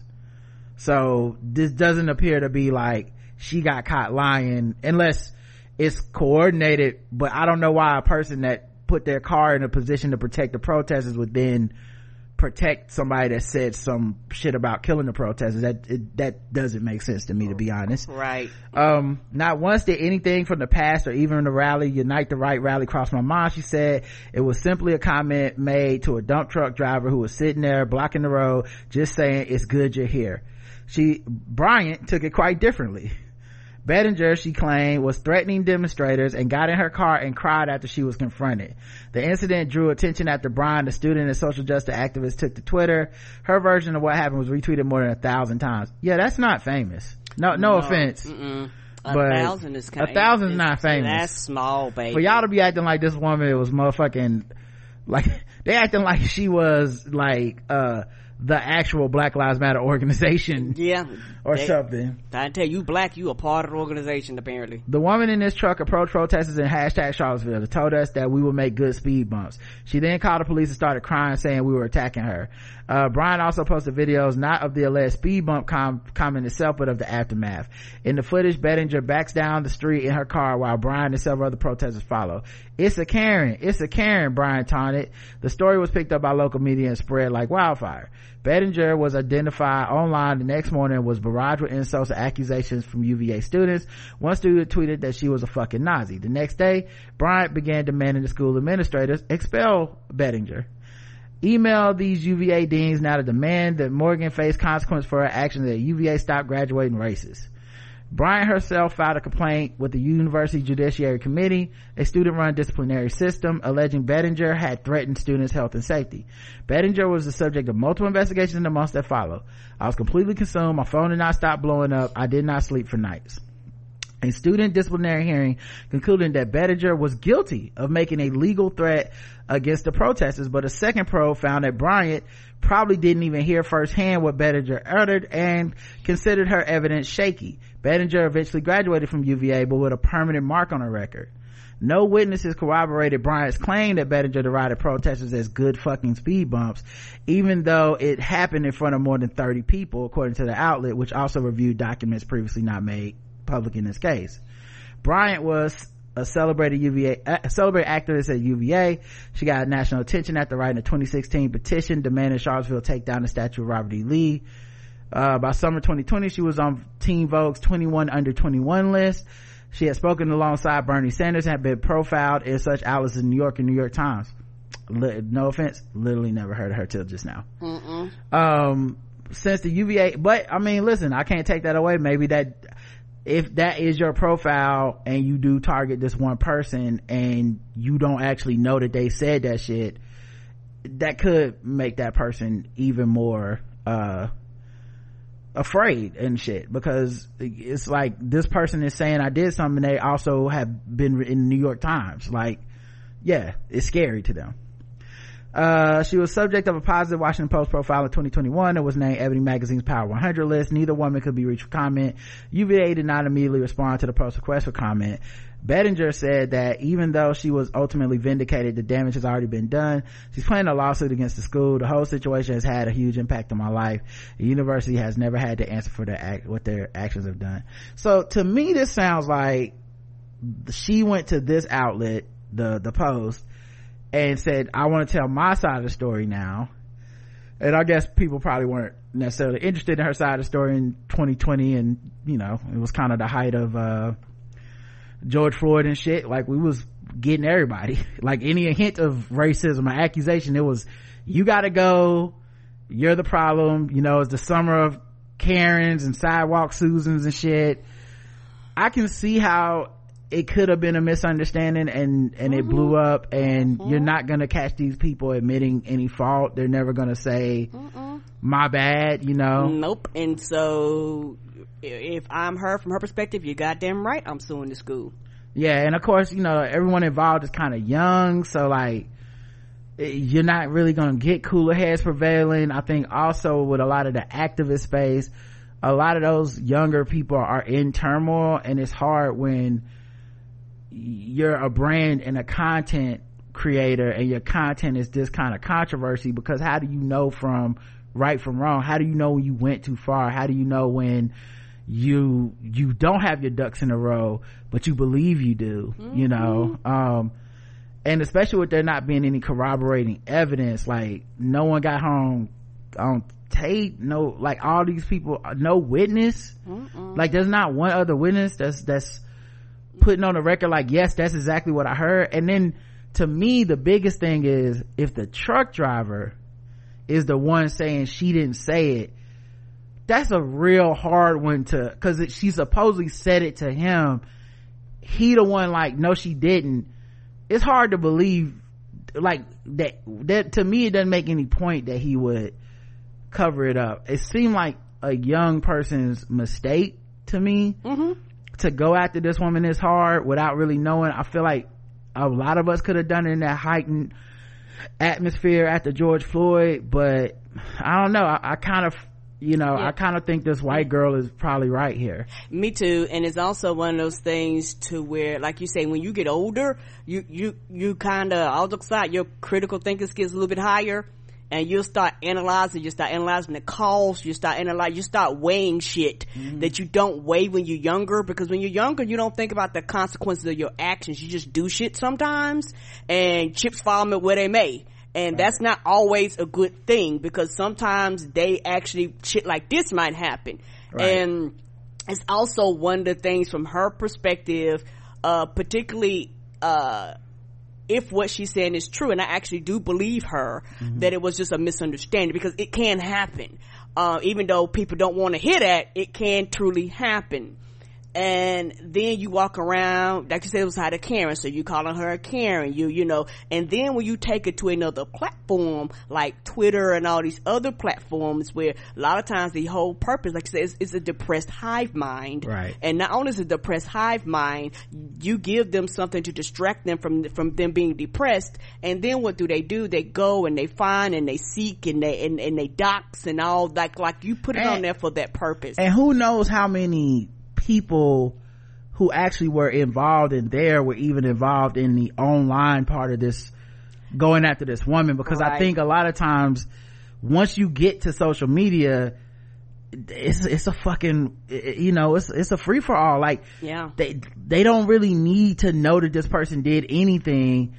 So this doesn't appear to be like she got caught lying unless it's coordinated, but I don't know why a person that put their car in a position to protect the protesters would then protect somebody that said some shit about killing the protesters. That it, that doesn't make sense to me, to be honest. right. Um, not once did anything from the past or even the rally, Unite the Right rally cross my mind. She said it was simply a comment made to a dump truck driver who was sitting there blocking the road, just saying it's good you're here. She, Bryant took it quite differently. Bettinger, she claimed, was threatening demonstrators and got in her car and cried after she was confronted. The incident drew attention after Bryant, the student and social justice activist, took to Twitter. Her version of what happened was retweeted more than a thousand times. Yeah, that's not famous. No, no, offense. Mm-mm. A But thousand is kind a thousand's not famous. That's small, baby. For y'all to be acting like this woman was motherfucking, like, they acting like she was like, uh, the actual Black Lives Matter organization yeah. or They- something. I tell you, black, you a part of the organization, apparently. The woman in this truck approached protesters in hashtag Charlottesville and told us that we would make good speed bumps. She then called the police and started crying saying we were attacking her. Uh, Bryant also posted videos not of the alleged speed bump com- comment itself but of the aftermath. In the footage, Bettinger backs down the street in her car while Bryant and several other protesters follow. It's a Karen. It's a Karen, Bryant taunted. The story was picked up by local media and spread like wildfire. Bettinger was identified online the next morning and was barraged with insults and accusations from UVA students. One student tweeted that she was a fucking Nazi. The next day, Bryant began demanding the school administrators expel Bettinger. Email these UVA deans now to demand that Morgan face consequence for her actions that UVA stop graduating racists. Bryant herself filed a complaint with the University Judiciary Committee, a student-run disciplinary system, alleging Bettinger had threatened students' health and safety. Bettinger was the subject of multiple investigations in the months that followed. I was completely consumed. My phone did not stop blowing up. I did not sleep for nights. A student disciplinary hearing concluding that Bettinger was guilty of making a legal threat against the protesters, but a second probe found that Bryant probably didn't even hear firsthand what Bettinger uttered and considered her evidence shaky. Bettinger eventually graduated from UVA, but with a permanent mark on her record. No witnesses corroborated Bryant's claim that Bettinger derided protesters as good fucking speed bumps, even though it happened in front of more than 30 people, according to the outlet, which also reviewed documents previously not made public in this case. Bryant was a celebrated UVA, a celebrated activist at UVA. She got national attention after writing a 2016 petition demanding Charlottesville take down the statue of Robert E. Lee. Uh, by summer 2020, she was on Teen Vogue's 21 under 21 list. She had spoken alongside Bernie Sanders and had been profiled in such outlets as New York and New York Times. Li- no offense, literally never heard of her till just now. Um, since the UVA, but I mean, listen, I can't take that away. Maybe that, if that is your profile and you do target this one person and you don't actually know that they said that shit, that could make that person even more, uh, afraid and shit. Because it's like this person is saying I did something they also have been in the New York Times. Like yeah it's scary to them uh, she was subject of a positive Washington Post profile in 2021 and was named Ebony Magazine's Power 100 list. Neither woman could be reached for comment. UVA did not immediately respond to the Post request for comment. Bettinger said that even though she was ultimately vindicated, the damage has already been done. She's planning a lawsuit against the school. The whole situation has had a huge impact on my life. The university has never had to answer for their act, what their actions have done. So to me, this sounds like she went to this outlet, the, the post, and said, I want to tell my side of the story now. And I guess people probably weren't necessarily interested in her side of the story in 2020 and, you know, it was kind of the height of, uh, George Floyd and shit. Like we was getting everybody. Like any hint of racism or accusation, it was, you gotta go. You're the problem. You know, it's the summer of Karens and sidewalk Susans and shit. I can see how it could have been a misunderstanding and and it blew mm-hmm. up and mm-hmm. you're not gonna catch these people admitting any fault they're never gonna say my bad you know Nope. And so, if I'm her from her perspective, you're goddamn right. I'm suing the school. yeah and of course you know everyone involved is kind of young so like you're not really gonna get cooler heads prevailing i think also with a lot of the activist space a lot of those younger people are in turmoil and it's hard when you're a brand and a content creator and your content is this kind of controversy because how do you know from right from wrong? How do you know when you went too far? How do you know when you you don't have your ducks in a row but you believe you do you know? Um and especially with there not being any corroborating evidence like no one got home on tape no like all these people no witness. Like there's not one other witness that's that's putting on the record like yes that's exactly what i heard. And then to me the biggest thing is if the truck driver is the one saying she didn't say it that's a real hard one to because she supposedly said it to him. He the one like no she didn't. It's hard to believe like that that to me it doesn't make any point that he would cover it up. It seemed like a young person's mistake to me mm-hmm. To go after this woman this hard without really knowing i feel like a lot of us could have done it in that heightened atmosphere after george floyd but i don't know i, I kind of you know i kind of think this white girl is probably right here Me too. And it's also one of those things to where, like you say, when you get older, you, you, you kind of, all jokes aside, your critical thinking skills a little bit higher. And you'll start analyzing, you start analyzing the cost, you start analyzing, you start weighing shit that you don't weigh when you're younger, because when you're younger, you don't think about the consequences of your actions, you just do shit sometimes, and chips fall where they may. And that's not always a good thing, because sometimes they actually, shit like this might happen. And, it's also one of the things from her perspective, uh, particularly, uh, if what she's saying is true, and I actually do believe her, that it was just a misunderstanding because it can happen. Uh, even though people don't want to hear that, it can truly happen. And then you walk around like you said it was how to karen so you calling her a karen you you know. And then when you take it to another platform like twitter and all these other platforms where a lot of times the whole purpose like i said is, is a depressed hive mind. Right. and not only is it a depressed hive mind you give them something to distract them from from them being depressed. And then what do they do? They go and they find and they seek and they and, and they dox and all like like you put it And- on there for that purpose. and who knows how many people who actually were involved in there were even involved in the online part of this going after this woman. Because I think a lot of times once you get to social media it's it's a fucking you know it's it's a free for all. Like Yeah. they they don't really need to know that this person did anything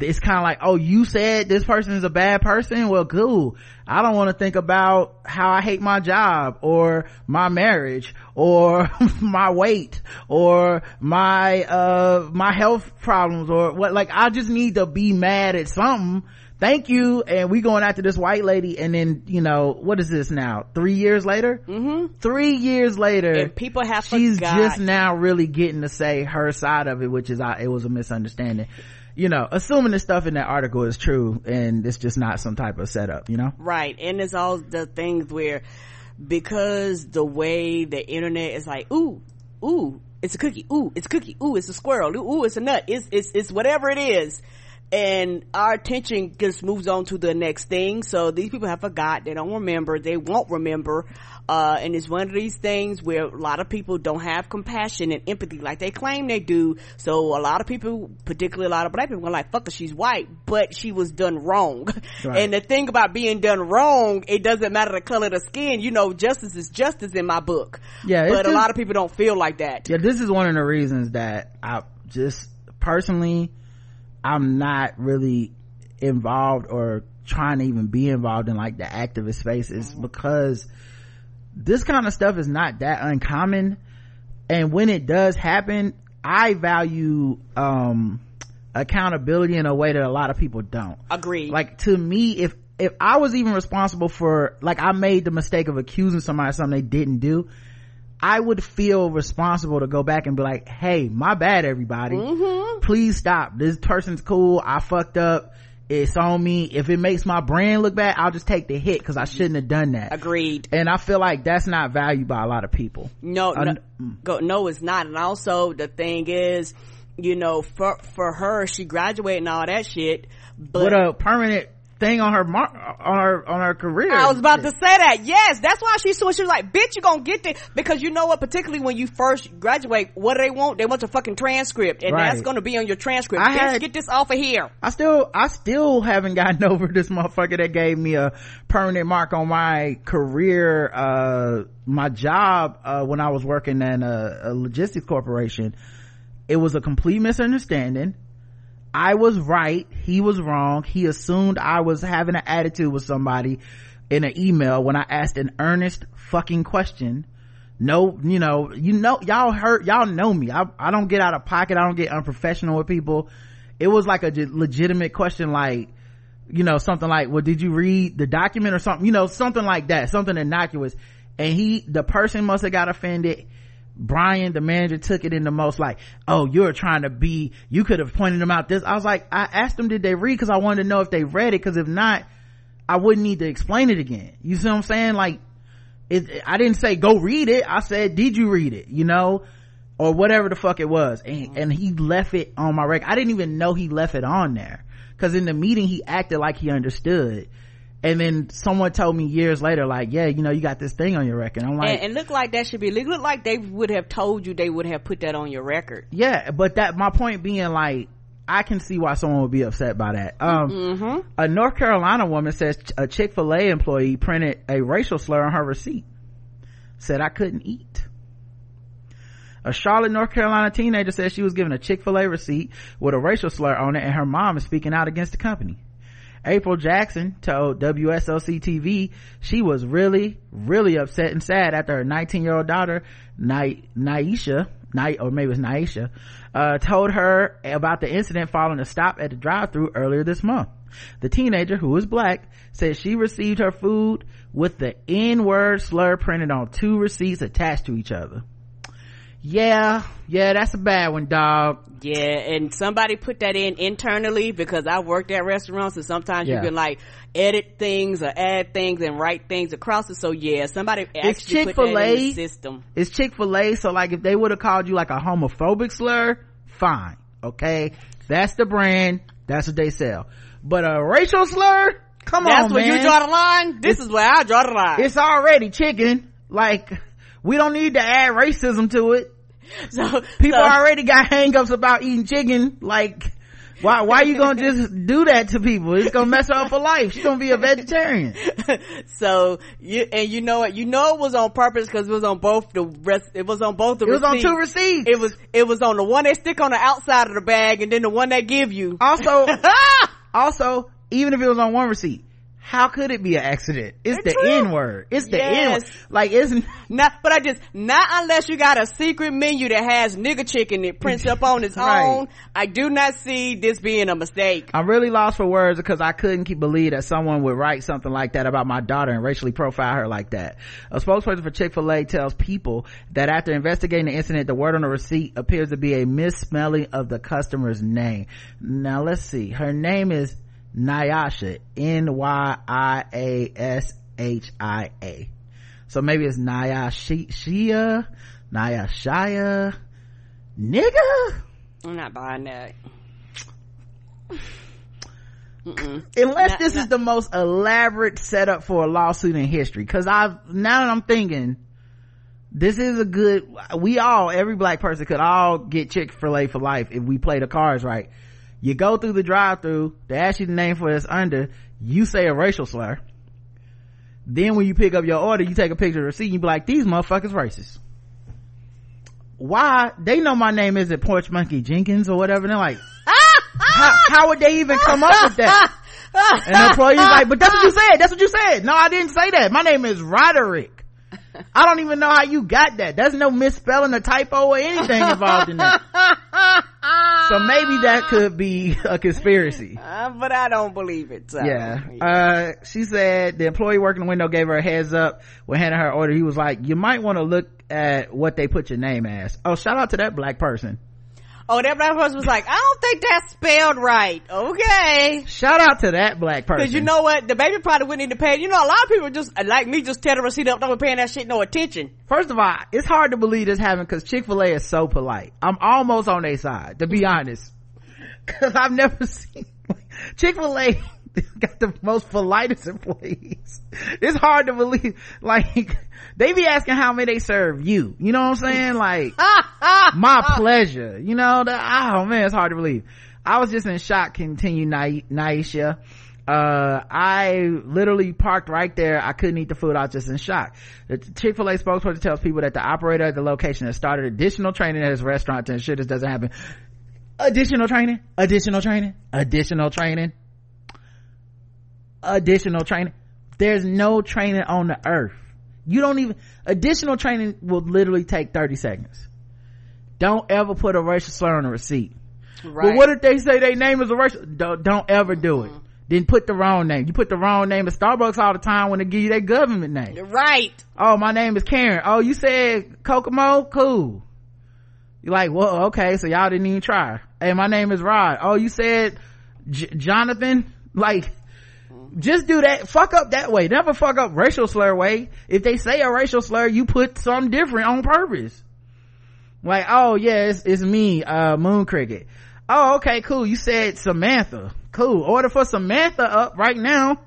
it's kind of like oh you said this person is a bad person? Well cool. I don't want to think about how i hate my job or my marriage or my weight or my uh my health problems or what like i just need to be mad at something. Thank you. And we going after this white lady and then you know what is this now? Three years later? Mm-hmm. three years later And people have she's forgot. just now really getting to say her side of it which is I, it was a misunderstanding you know assuming the stuff in that article is true and it's just not some type of setup you know? Right. And it's all the things where because the way the internet is like, ooh, ooh, it's a cookie, ooh, it's a cookie, ooh, it's a squirrel, ooh, ooh, it's a nut, it's, it's, it's whatever it is. And our attention just moves on to the next thing. So these people have forgot, they don't remember, they won't remember. Uh, and it's one of these things where a lot of people don't have compassion and empathy like they claim they do. So a lot of people, particularly a lot of black people, are like, fuck her, she's white, but she was done wrong. Right. And the thing about being done wrong, it doesn't matter the color of the skin. You know, justice is justice in my book. Yeah, But a lot of people don't feel like that. yeah this is one of the reasons that i just personally i'm not really involved or trying to even be involved in like the activist space. Is because this kind of stuff is not that uncommon. And when it does happen i value um accountability in a way that a lot of people don't. Agree. like to me if if i was even responsible for like i made the mistake of accusing somebody of something they didn't do i would feel responsible to go back and be like hey my bad everybody. Mm-hmm. Please stop. This person's cool. I fucked up. It's on me. If it makes my brand look bad i'll just take the hit because i shouldn't have done that. Agreed. and i feel like that's not valued by a lot of people. No, no, go, no, it's not. And also the thing is, you know, for, for her, she graduated and all that shit. But with a permanent thing on her mar- on her on her career I was about to say that. Yes, that's why she's so she was like, bitch, you gonna get there. Because you know what, particularly when you first graduate, what do they want? They want your fucking transcript. And Right. that's gonna be on your transcript. I bitch, had- get this off of here. I still, I still haven't gotten over this motherfucker that gave me a permanent mark on my career, uh, my job, uh, when I was working in a, a logistics corporation. It was a complete misunderstanding. I was right. He was wrong. He assumed I was having an attitude with somebody in an email when I asked an earnest fucking question. No, you know, you know, y'all hurt, y'all know me. I, I don't get out of pocket. I don't get unprofessional with people. It was like a legitimate question, like, you know, something like, well, did you read the document or something? You know, something like that, something innocuous. And he, the person must have got offended. Brian, the manager, took it in the most like, oh, you're trying to be, you could have pointed them out this. I was like, I asked them, did they read? Cause I wanted to know if they read it. Cause if not, I wouldn't need to explain it again. You see what I'm saying? Like, it, I didn't say go read it. I said, did you read it? You know, or whatever the fuck it was. And, mm-hmm. and he left it on my record. I didn't even know he left it on there. Cause in the meeting, he acted like he understood. And then someone told me years later, like, yeah, you know, you got this thing on your record. I'm like, and, and look like that should be look like they would have told you they would have put that on your record. yeah, but that, my point being like, I can see why someone would be upset by that. Um, a North Carolina woman says a Chick-fil-A employee printed a racial slur on her receipt. Said I couldn't eat. A Charlotte, North Carolina teenager says she was given a Chick-fil-A receipt with a racial slur on it and her mom is speaking out against the company. April Jackson told WSOC TV she was really, really upset and sad after her 19 year old daughter, Na- Naisha, Na- or maybe it was Naisha, uh, told her about the incident following a stop at the drive through earlier this month. The teenager, who is black, said she received her food with the N-word slur printed on two receipts attached to each other. Yeah yeah that's a bad one dog Yeah, and somebody put that in internally because I worked at restaurants and sometimes Yeah. you can like edit things or add things and write things across it. So yeah, somebody It's actually put that in Chick-fil-A. the system. it's chick-fil-a so like if they would have called you like a homophobic slur fine okay that's the brand that's what they sell but a racial slur come on. That's where man you draw the line. This is where I draw the line. it's already chicken like we don't need to add racism to it so people so, already got hangups about eating chicken like why why you gonna just do that to people it's gonna mess her up for life she's gonna be a vegetarian so you and you know what? You know it was on purpose because it was on both the rest. It was on both the. it was on two receipts It was it was on the one they stick on the outside of the bag and then the one they give you. also also even if it was on one receipt how could it be an accident it's the n word it's the n word like it's Not, but I just not unless you got a secret menu that has nigga chicken that prints up on its Right. own. I do not see this being a mistake. I'm really lost for words because I couldn't keep believe that someone would write something like that about my daughter and racially profile her like that. A spokesperson for Chick-fil-A tells people that after investigating the incident, the word on the receipt appears to be a misspelling of the customer's name. Now let's see. Her name is Nyasha. N-Y-I-A-S-H-I-A. So maybe it's Nyashia, Nyashia, nigga? I'm not buying that. unless Nah, this nah. is the most elaborate setup for a lawsuit in history because i've now that i'm thinking this is a good we all every black person could all get chick-fil-a for life if we play the cards right you go through the drive-through they ask you the name for this under you say a racial slur then when you pick up your order you take a picture of the receipt you be like these motherfuckers racist why they know my name isn't porch monkey jenkins or whatever they're like how, how would they even come up with that and the employee's like, but that's what you said. That's what you said. No, I didn't say that. My name is Roderick. I don't even know how you got that. There's no misspelling or typo or anything involved in that. So maybe that could be a conspiracy. Uh, but I don't believe it. So. Yeah. Uh, she said the employee working the window gave her a heads up when handing her order. He was like, you might want to look at what they put your name as. Oh, shout out to that black person. Oh, that black person was like, I don't think that's spelled right. Okay. Shout out to that black person. Cause you know what? The baby probably wouldn't need to pay. You know, a lot of people just, uh, like me, just tear the receipt up, don't be paying that shit no attention. First of all, it's hard to believe this happened because Chick-fil-A is so polite. I'm almost on their side, to be honest. Cause I've never seen, Chick-fil-A got the most politest employees. It's hard to believe, like, they be asking how many they serve you. You know what I'm saying? Like, my pleasure. You know, the, oh man, it's hard to believe. I was just in shock, continue Na- Naisha. Uh, I literally parked right there. I couldn't eat the food. I was just in shock. The Chick-fil-A spokesperson tells people that the operator at the location has started additional training at his restaurant to ensure this doesn't happen. Additional training, additional training, additional training, additional training. There's no training on the earth. You don't even, additional training will literally take 30 seconds. Don't ever put a racial slur on a receipt. Right. But what if they say their name is a racial? Don't, don't ever do it. Mm-hmm. Then put the wrong name. You put the wrong name at Starbucks all the time when they give you their government name. Right. Oh, my name is Karen. Oh, you said Kokomo? Cool. You're like, well, okay, so y'all didn't even try. Hey, my name is Rod. Oh, you said J- Jonathan? Like, just do that. Fuck up that way. Never fuck up racial slur way. If they say a racial slur, you put something different on purpose. Like, oh yeah, it's, it's me, uh, Moon Cricket. Oh, okay, cool. You said Samantha. Cool. Order for Samantha up right now.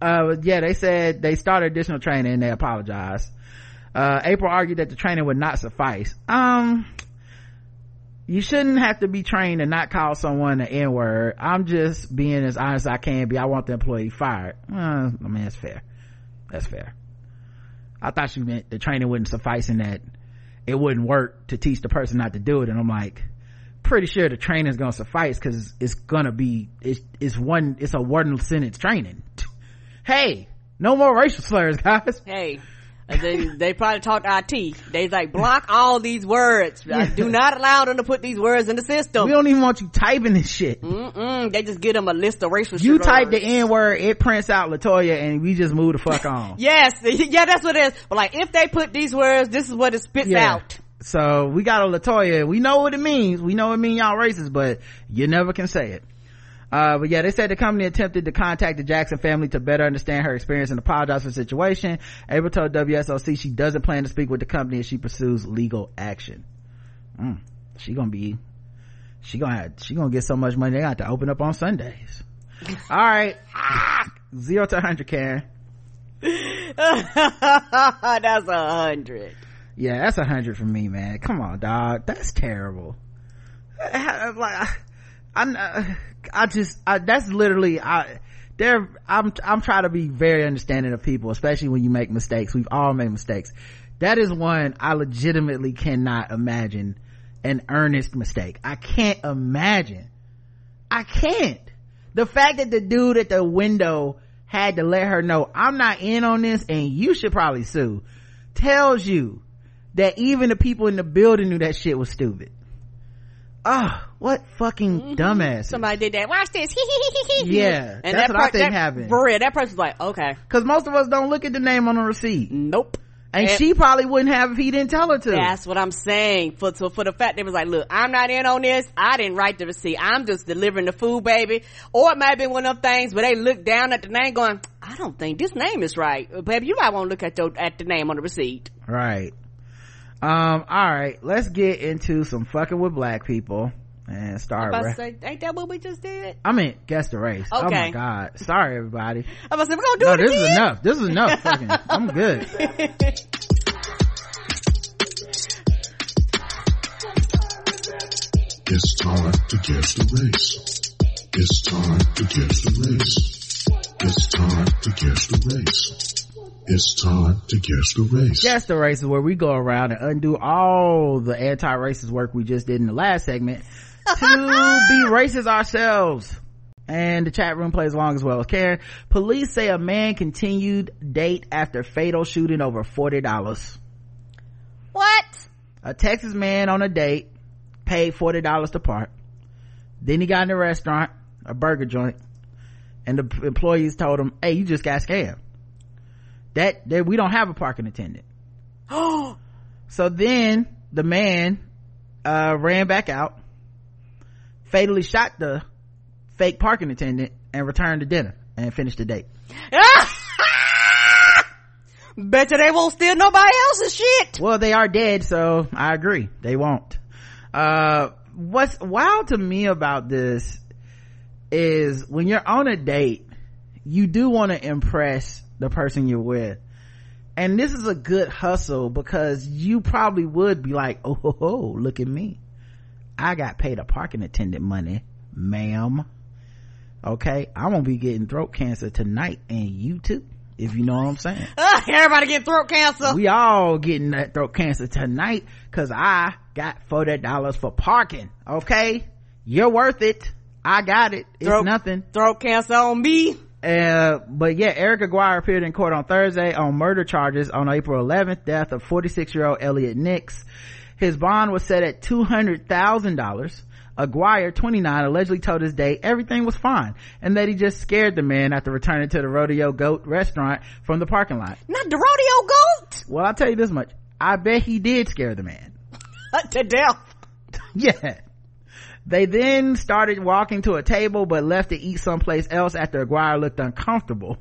Uh, yeah, they said they started additional training and they apologized. Uh, April argued that the training would not suffice. Um, you shouldn't have to be trained to not call someone the N-word. I'm just being as honest as I can be. I want the employee fired. Uh, I mean, that's fair. That's fair. I thought you meant the training wouldn't suffice in that it wouldn't work to teach the person not to do it. And I'm like, pretty sure the training is going to suffice because it's to be, it's, it's one, it's a one sentence training. hey, no more racial slurs, guys. Hey. They, they probably talked IT. They like block all these words. Uh, Do not allow them to put these words in the system. We don't even want you typing this shit. Mm-mm, they just get them a list of racial You type the N word, it prints out Latoya, and we just move the fuck on. Yes, yeah, that's what it is. But like, if they put these words, this is what it spits Yeah. out. So we got a Latoya. We know what it means. We know it mean y'all racist, but you never can say it. Uh, but yeah, they said the company attempted to contact the Jackson family to better understand her experience and apologize for the situation. April told WSOC she doesn't plan to speak with the company as she pursues legal action. Mm, she gonna be, she gonna have, she gonna get so much money they got to open up on Sundays. All right. Zero to 100, Karen. That's a hundred. Yeah, that's a hundred for me, man. Come on, dog. That's terrible. I- Like, I, I, just, I, that's literally, I, there, I'm, I'm trying to be very understanding of people, especially when you make mistakes. We've all made mistakes. That is one I legitimately cannot imagine an earnest mistake. I can't imagine. I can't. The fact that the dude at the window had to let her know, I'm not in on this and you should probably sue, tells you that even the people in the building knew that shit was stupid. Oh, what fucking mm-hmm. dumbass. Somebody did that. Watch this. Yeah, and that's that what I think that, happened. For real, that person's like, okay, Cause most of us don't look at the name on the receipt. nope. And, And- she probably wouldn't have if he didn't tell her to. That's what I'm saying. For so for the fact they was like, look, I'm not in on this. I didn't write the receipt. I'm just delivering the food, baby. Or it might have been one of them things where they look down at the name, going, I don't think this name is right, baby. You might want to look at your at the name on the receipt. Right. Um, alright, let's get into some fucking with black people and start. About Ra- say, ain't that what we just did? I mean, guess the race. Okay. Oh my god. Sorry everybody. I was like, we're gonna do No, it No, this again. is enough. This is enough fucking. I'm good. It's time to guess the race. It's time to guess the race. It's time to guess the race. It's time to guess the race. Guess the race is where we go around and undo all the anti-racist work we just did in the last segment to be racist ourselves. And the chat room plays along as well. As Karen, police say a man continued date after fatal shooting over $40. What? A Texas man on a date paid $40 to park. Then he got in a restaurant, a burger joint, and the employees told him, hey, you just got scammed. That, that we don't have a parking attendant. so then the man, uh, ran back out, fatally shot the fake parking attendant and returned to dinner and finished the date. Bet you they won't steal nobody else's shit. Well, they are dead, so I agree. They won't. Uh, what's wild to me about this is when you're on a date, you do want to impress the person you're with. And this is a good hustle because you probably would be like, oh, ho, ho, look at me. I got paid a parking attendant money, ma'am. Okay. I'm to be getting throat cancer tonight and you too, if you know what I'm saying everybody get throat cancer. we all getting that throat cancer tonight because I got forty dollars for parking. Okay, you're worth it. I got it. It's Throat- nothing. throat cancer on me. Uh, but yeah, Eric Aguirre appeared in court on Thursday on murder charges on April 11th, death of 46 year old Elliot Nix. His bond was set at $200,000. Aguirre, 29, allegedly told his date everything was fine and that he just scared the man after returning to the Rodeo Goat restaurant from the parking lot. Not the rodeo goat. Well, I'll tell you this much. I bet he did scare the man. to death. yeah. They then started walking to a table but left to eat someplace else after Aguirre looked uncomfortable.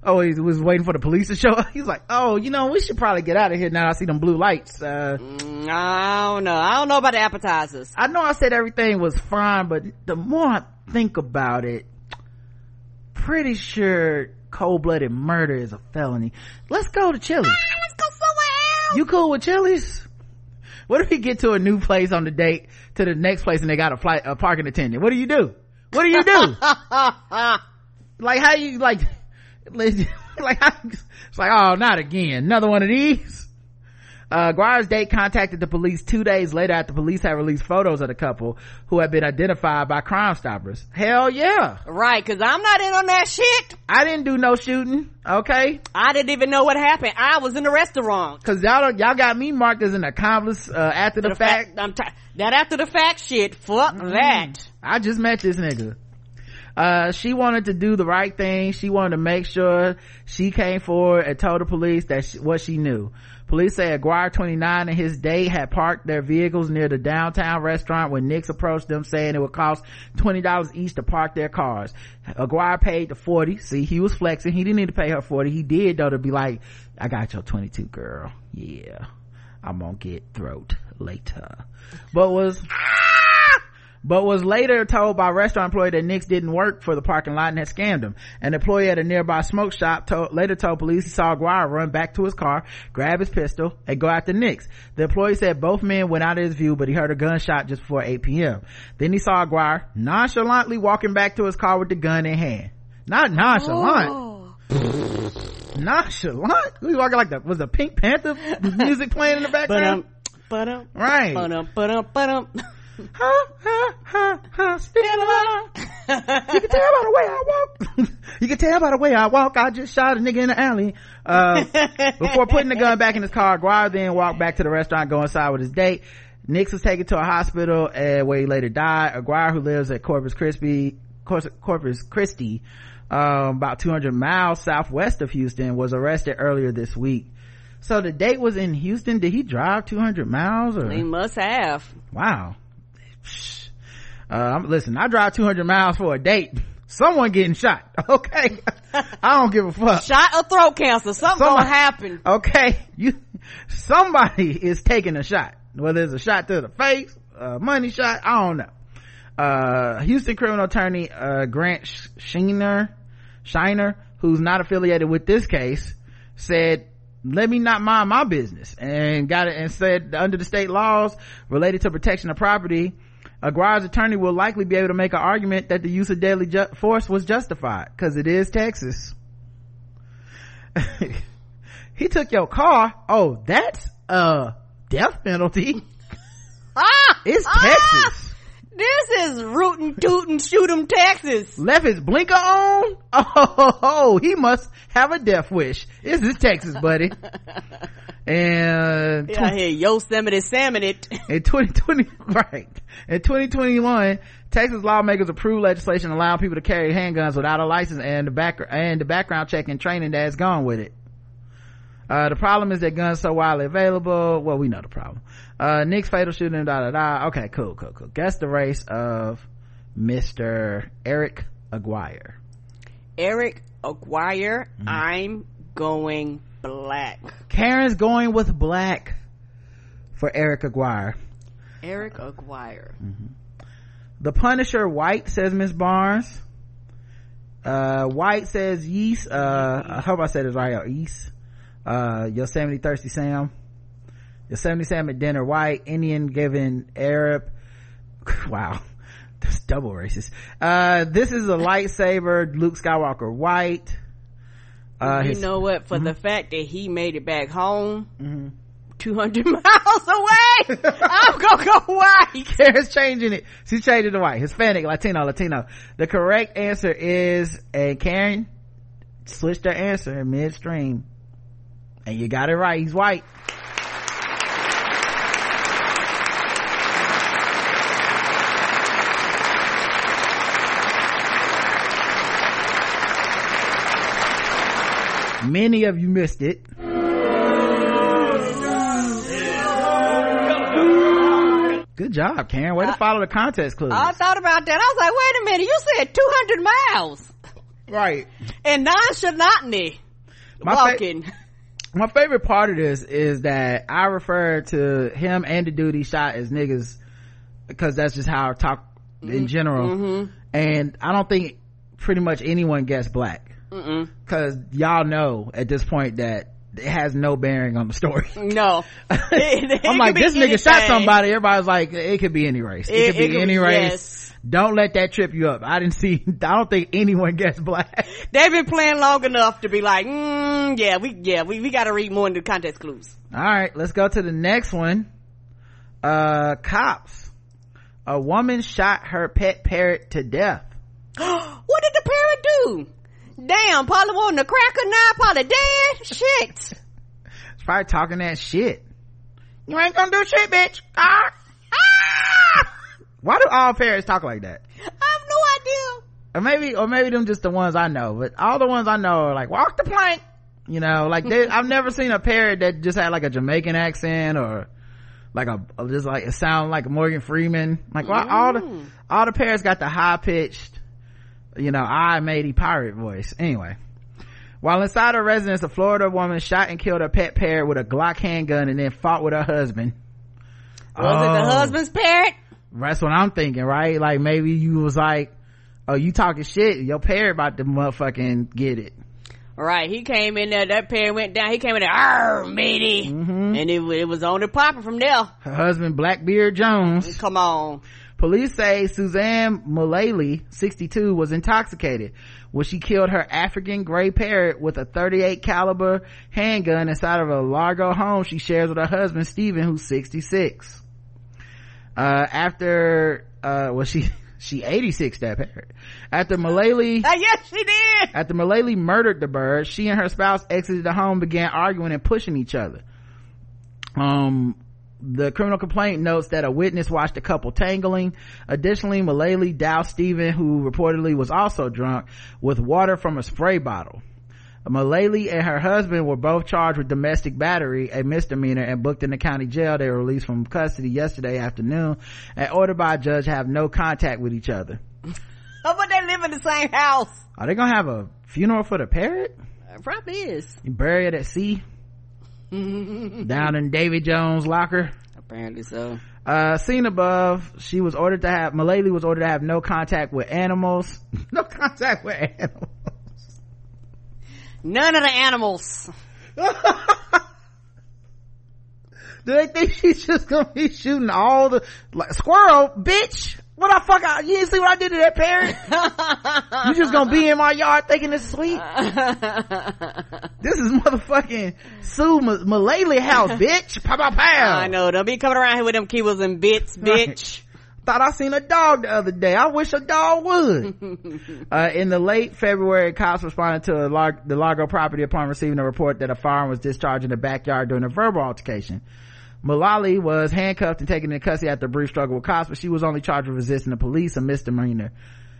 Oh, he was waiting for the police to show up. He's like, oh, you know, we should probably get out of here now. I see them blue lights. Uh, Mm, I don't know. I don't know about the appetizers. I know I said everything was fine, but the more I think about it, pretty sure cold-blooded murder is a felony. Let's go to Chili's. Let's go somewhere else. You cool with Chili's? What if we get to a new place on the date to the next place and they got a flight, a parking attendant? What do you do? What do you do? like how you like, like it's like, oh, not again. Another one of these. Uh, Guire's date contacted the police two days later after police had released photos of the couple who had been identified by Crime Stoppers. Hell yeah. Right, cause I'm not in on that shit. I didn't do no shooting. Okay. I didn't even know what happened. I was in the restaurant. Cause y'all y'all got me marked as an accomplice, uh, after the, The fact. fact, I'm t- that after the fact shit. Fuck Mm-hmm. that. I just met this nigga. Uh, she wanted to do the right thing. She wanted to make sure she came forward and told the police that she, what she knew. Police say Aguirre, 29, and his date had parked their vehicles near the downtown restaurant when Nix approached them saying it would cost $20 each to park their cars. Aguirre paid the 40. See, he was flexing. He didn't need to pay her 40. He did though to be like, I got your 22 girl. Yeah. I'm gonna get throat later. But was, but was later told by a restaurant employee that Nix didn't work for the parking lot and had scammed him. An employee at a nearby smoke shop told, later told police he saw Aguirre run back to his car, grab his pistol, and go after Nix. The employee said both men went out of his view, but he heard a gunshot just before 8 p.m. Then he saw Aguirre nonchalantly walking back to his car with the gun in hand. Not nonchalant. Nonchalant? He was walking like the, was the Pink Panther music playing in the But background? um, but um, right. but um, but um, but um. Ha, ha, ha, ha, still alive. you can tell by the way I walk. you can tell by the way I walk. I just shot a nigga in the alley. Uh, before putting the gun back in his car, Aguirre then walked back to the restaurant, go inside with his date. Nix was taken to a hospital uh, where he later died. Aguirre, who lives at Corpus Christi, Corpus Christi, um, about 200 miles southwest of Houston, was arrested earlier this week. So the date was in Houston. Did he drive 200 miles or? He must have. Wow. Uh, listen, I drive 200 miles for a date. Someone getting shot. Okay. I don't give a fuck. Shot or throat cancer. Something Somebody- gonna happen. Okay. You, somebody is taking a shot. Whether it's a shot to the face, a money shot, I don't know. Uh, Houston criminal attorney, uh, Grant Sh- Scheiner, Scheiner, who's not affiliated with this case, said, let me not mind my business and got it and said under the state laws related to protection of property, Aguirre's attorney will likely be able to make an argument that the use of deadly ju- force was justified because it is Texas. he took your car. Oh, that's a death penalty. Ah, It's ah! Texas. This is rootin' tootin' shoot 'em Texas. Left his blinker on? Oh, he must have a death wish. This is Texas, buddy. And Yeah, here Yosemite salmon it. in 2020, right. In 2021, Texas lawmakers approved legislation allowing people to carry handguns without a license and the back, and the background check and training that's gone with it. Uh, the problem is that guns so widely available. Well, we know the problem. Uh, Nix's fatal shooting, da da da. Okay, cool, cool, cool. Guess the race of Mr. Eric Aguirre. Eric Aguirre, Mm-hmm. I'm going black. Karen's going with black for Eric Aguirre. Eric Aguirre. The Punisher white says Miss Barnes. Uh, white says yeast. Uh, I hope I said it right. Yeast. Uh, Yosemite Thirsty Sam. Sam at dinner white. Indian given Arab. Wow. That's double racist. Uh, this is a lightsaber. Luke Skywalker white. Uh, you his- know what? For the Mm-hmm. fact that he made it back home, 200 miles away, I'm gonna go white. Karen's changing it. She's changing to white. Hispanic, Latino, Latino. The correct answer is, and Karen switched her answer in midstream. And you got it right. He's white. Many of you missed it. Good job, Karen. Way to uh, follow the contest clues. I thought about that. I was like, wait a minute, you said 200 miles. right. And nonchalantly My fa- walking. my favorite part of this is that I refer to him and the he shot as niggas because that's just how I talk in mm-hmm. general. Mm-hmm. And I don't think pretty much anyone gets black because y'all know at this point that it has no bearing on the story. no. It- it I'm like, this nigga shot somebody. Everybody's like, it could be any race. It, It- could be could- any race. yes. Don't let that trip you up. I didn't see, I don't think anyone gets black. They've been playing long enough to be like, mm, yeah, we, yeah, we, we gotta read more into context clues. All right, let's go to the next one. Uh, cops. A woman shot her pet parrot to death. what did the parrot do? Damn, Paula wanting a cracker now, Paula dead. Shit. It's probably talking that shit. You ain't gonna do shit, bitch. Ah! Ah! Why do all parrots talk like that? I have no idea. Or maybe, or maybe them just the ones I know, but all the ones I know are like, walk the plank. You know, like they, I've never seen a parrot that just had like a Jamaican accent or like a, just like it sound like Morgan Freeman. Like why all the, all the parrots got the high pitched, you know, I matey pirate voice. Anyway. While inside her residence, a Florida woman shot and killed her pet parrot with a Glock handgun and then fought with her husband. Was it the Oh. husband's parrot? That's what I'm thinking, right? Like maybe you was like, oh, you talking shit. Your parrot about to motherfucking get it. Right, he came in there, that parrot went down, he came in there, arr, matey. Mm-hmm. And it, it was on the popper from there. Her husband, Blackbeard Jones. Come on. Police say Suzanne Mullally, 62, was intoxicated when she killed her African gray parrot with a 38 caliber handgun inside of a Largo home she shares with her husband, Stephen, who's 66. Uh, after, uh, well, she, she 86 that parrot. After Mullally, Uh, yes, she did. after Mullally murdered the bird, she and her spouse exited the home, began arguing and pushing each other. Um, the criminal complaint notes that a witness watched the couple tangling. Additionally, Mullally doused Stephen, who reportedly was also drunk, with water from a spray bottle. Mullally and her husband were both charged with domestic battery, a misdemeanor, and booked in the county jail. They were released from custody yesterday afternoon and ordered by a judge to have no contact with each other. Oh, but they live in the same house. Are they gonna have a funeral for the parrot? It probably is. You bury it at sea down in Davy Jones' locker. Apparently so. Uh, seen above, she was ordered to have, Mullally was ordered to have no contact with animals. no contact with animals. None of the animals. Do they think she's just gonna be shooting all the, like, squirrel, bitch? What I fuck out? You didn't see what I did to that parrot? you just gonna be in my yard thinking it's sweet? this is motherfucking Sue M- Mullally house, bitch. Pow, pow, pow. I know. Don't be coming around here with them keywords and bits, bitch. Thought I seen a dog the other day. I wish a dog would. uh, in the late February, cops responded to a Lar- the Largo property upon receiving a report that a firearm was discharged in the backyard during a verbal altercation. Mullally was handcuffed and taken into custody after a brief struggle with cops, but she was only charged with resisting the police, a misdemeanor.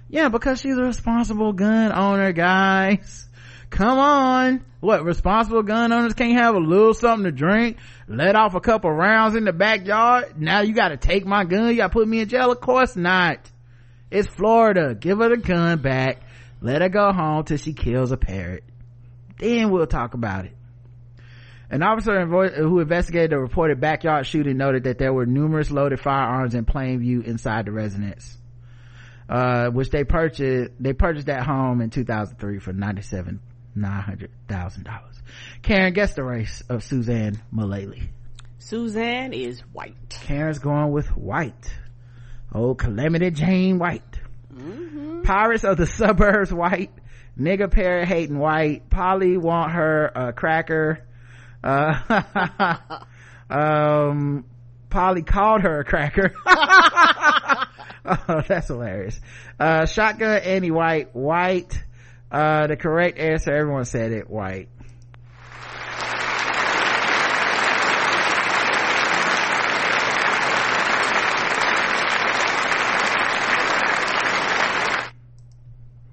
Yeah, because she's a responsible gun owner, guys. Come on. What, responsible gun owners can't have a little something to drink, let off a couple rounds in the backyard? Now you gotta take my gun, you gotta put me in jail? Of course not. It's Florida. Give her the gun back. Let her go home till she kills a parrot. Then we'll talk about it. An officer who investigated the reported backyard shooting noted that there were numerous loaded firearms in plain view inside the residence, uh, which they purchased. They purchased that home in 2003 for ninety-seven nine hundred thousand dollars. Karen guessed the race of Suzanne Mullally. Suzanne is white. Karen's going with white. Oh, Calamity Jane White. Pirates of the Suburbs White. Nigga parrot hating white. Polly want her a cracker. Uh, um, Polly called her a cracker. oh, that's hilarious. Uh, shotgun Annie White. White. Uh, the correct answer, everyone said it, white.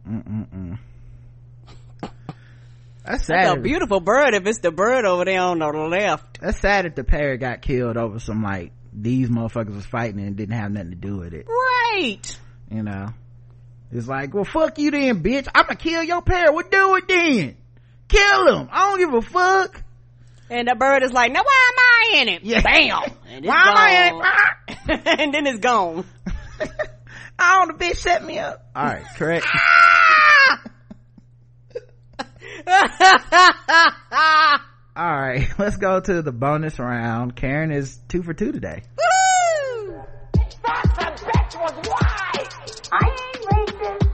Mm-mm-mm. That's That's a beautiful bird if it's the bird over there on the left. That's sad that the parrot got killed over some like these motherfuckers was fighting and didn't have nothing to do with it. Right. You know, it's like, well, fuck you then, bitch. I'ma kill your parrot. What do it then? Kill him. I don't give a fuck. And the bird is like, now why am I in it? Yeah. Bam. Why am I in it? and then it's gone. Oh, the bitch set me up. All right, correct. Ah! All right, let's go to the bonus round. Karen is two for two today. I ain't racist.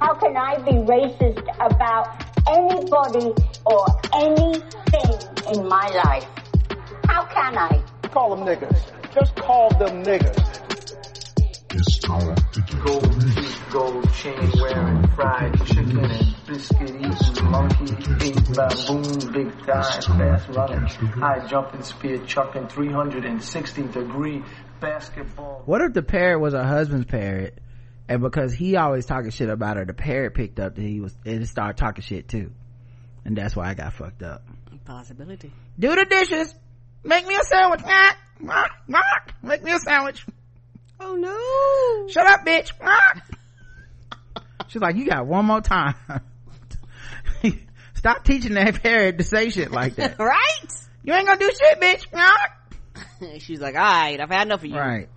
How can I be racist about anybody or anything in my life? How can I? Call them niggas. Just call them niggas. It's time to get Gold the teeth, gold chain wearing, fried chicken and biscuit eating, monkey ate baboon, big time, fast running, high jumping, spear chucking, 360 degree basketball. What if the parrot was her husband's parrot, and because he always talking shit about her, the parrot picked up that he was and it started talking shit too, and that's why i got fucked up. Possibility. do the dishes. Make me a sandwich. Make me a sandwich Oh no. shut up bitch she's like you got one more time stop teaching that parrot to say shit like that right? you ain't gonna do shit bitch. She's like, all right, I've had enough of you. Right.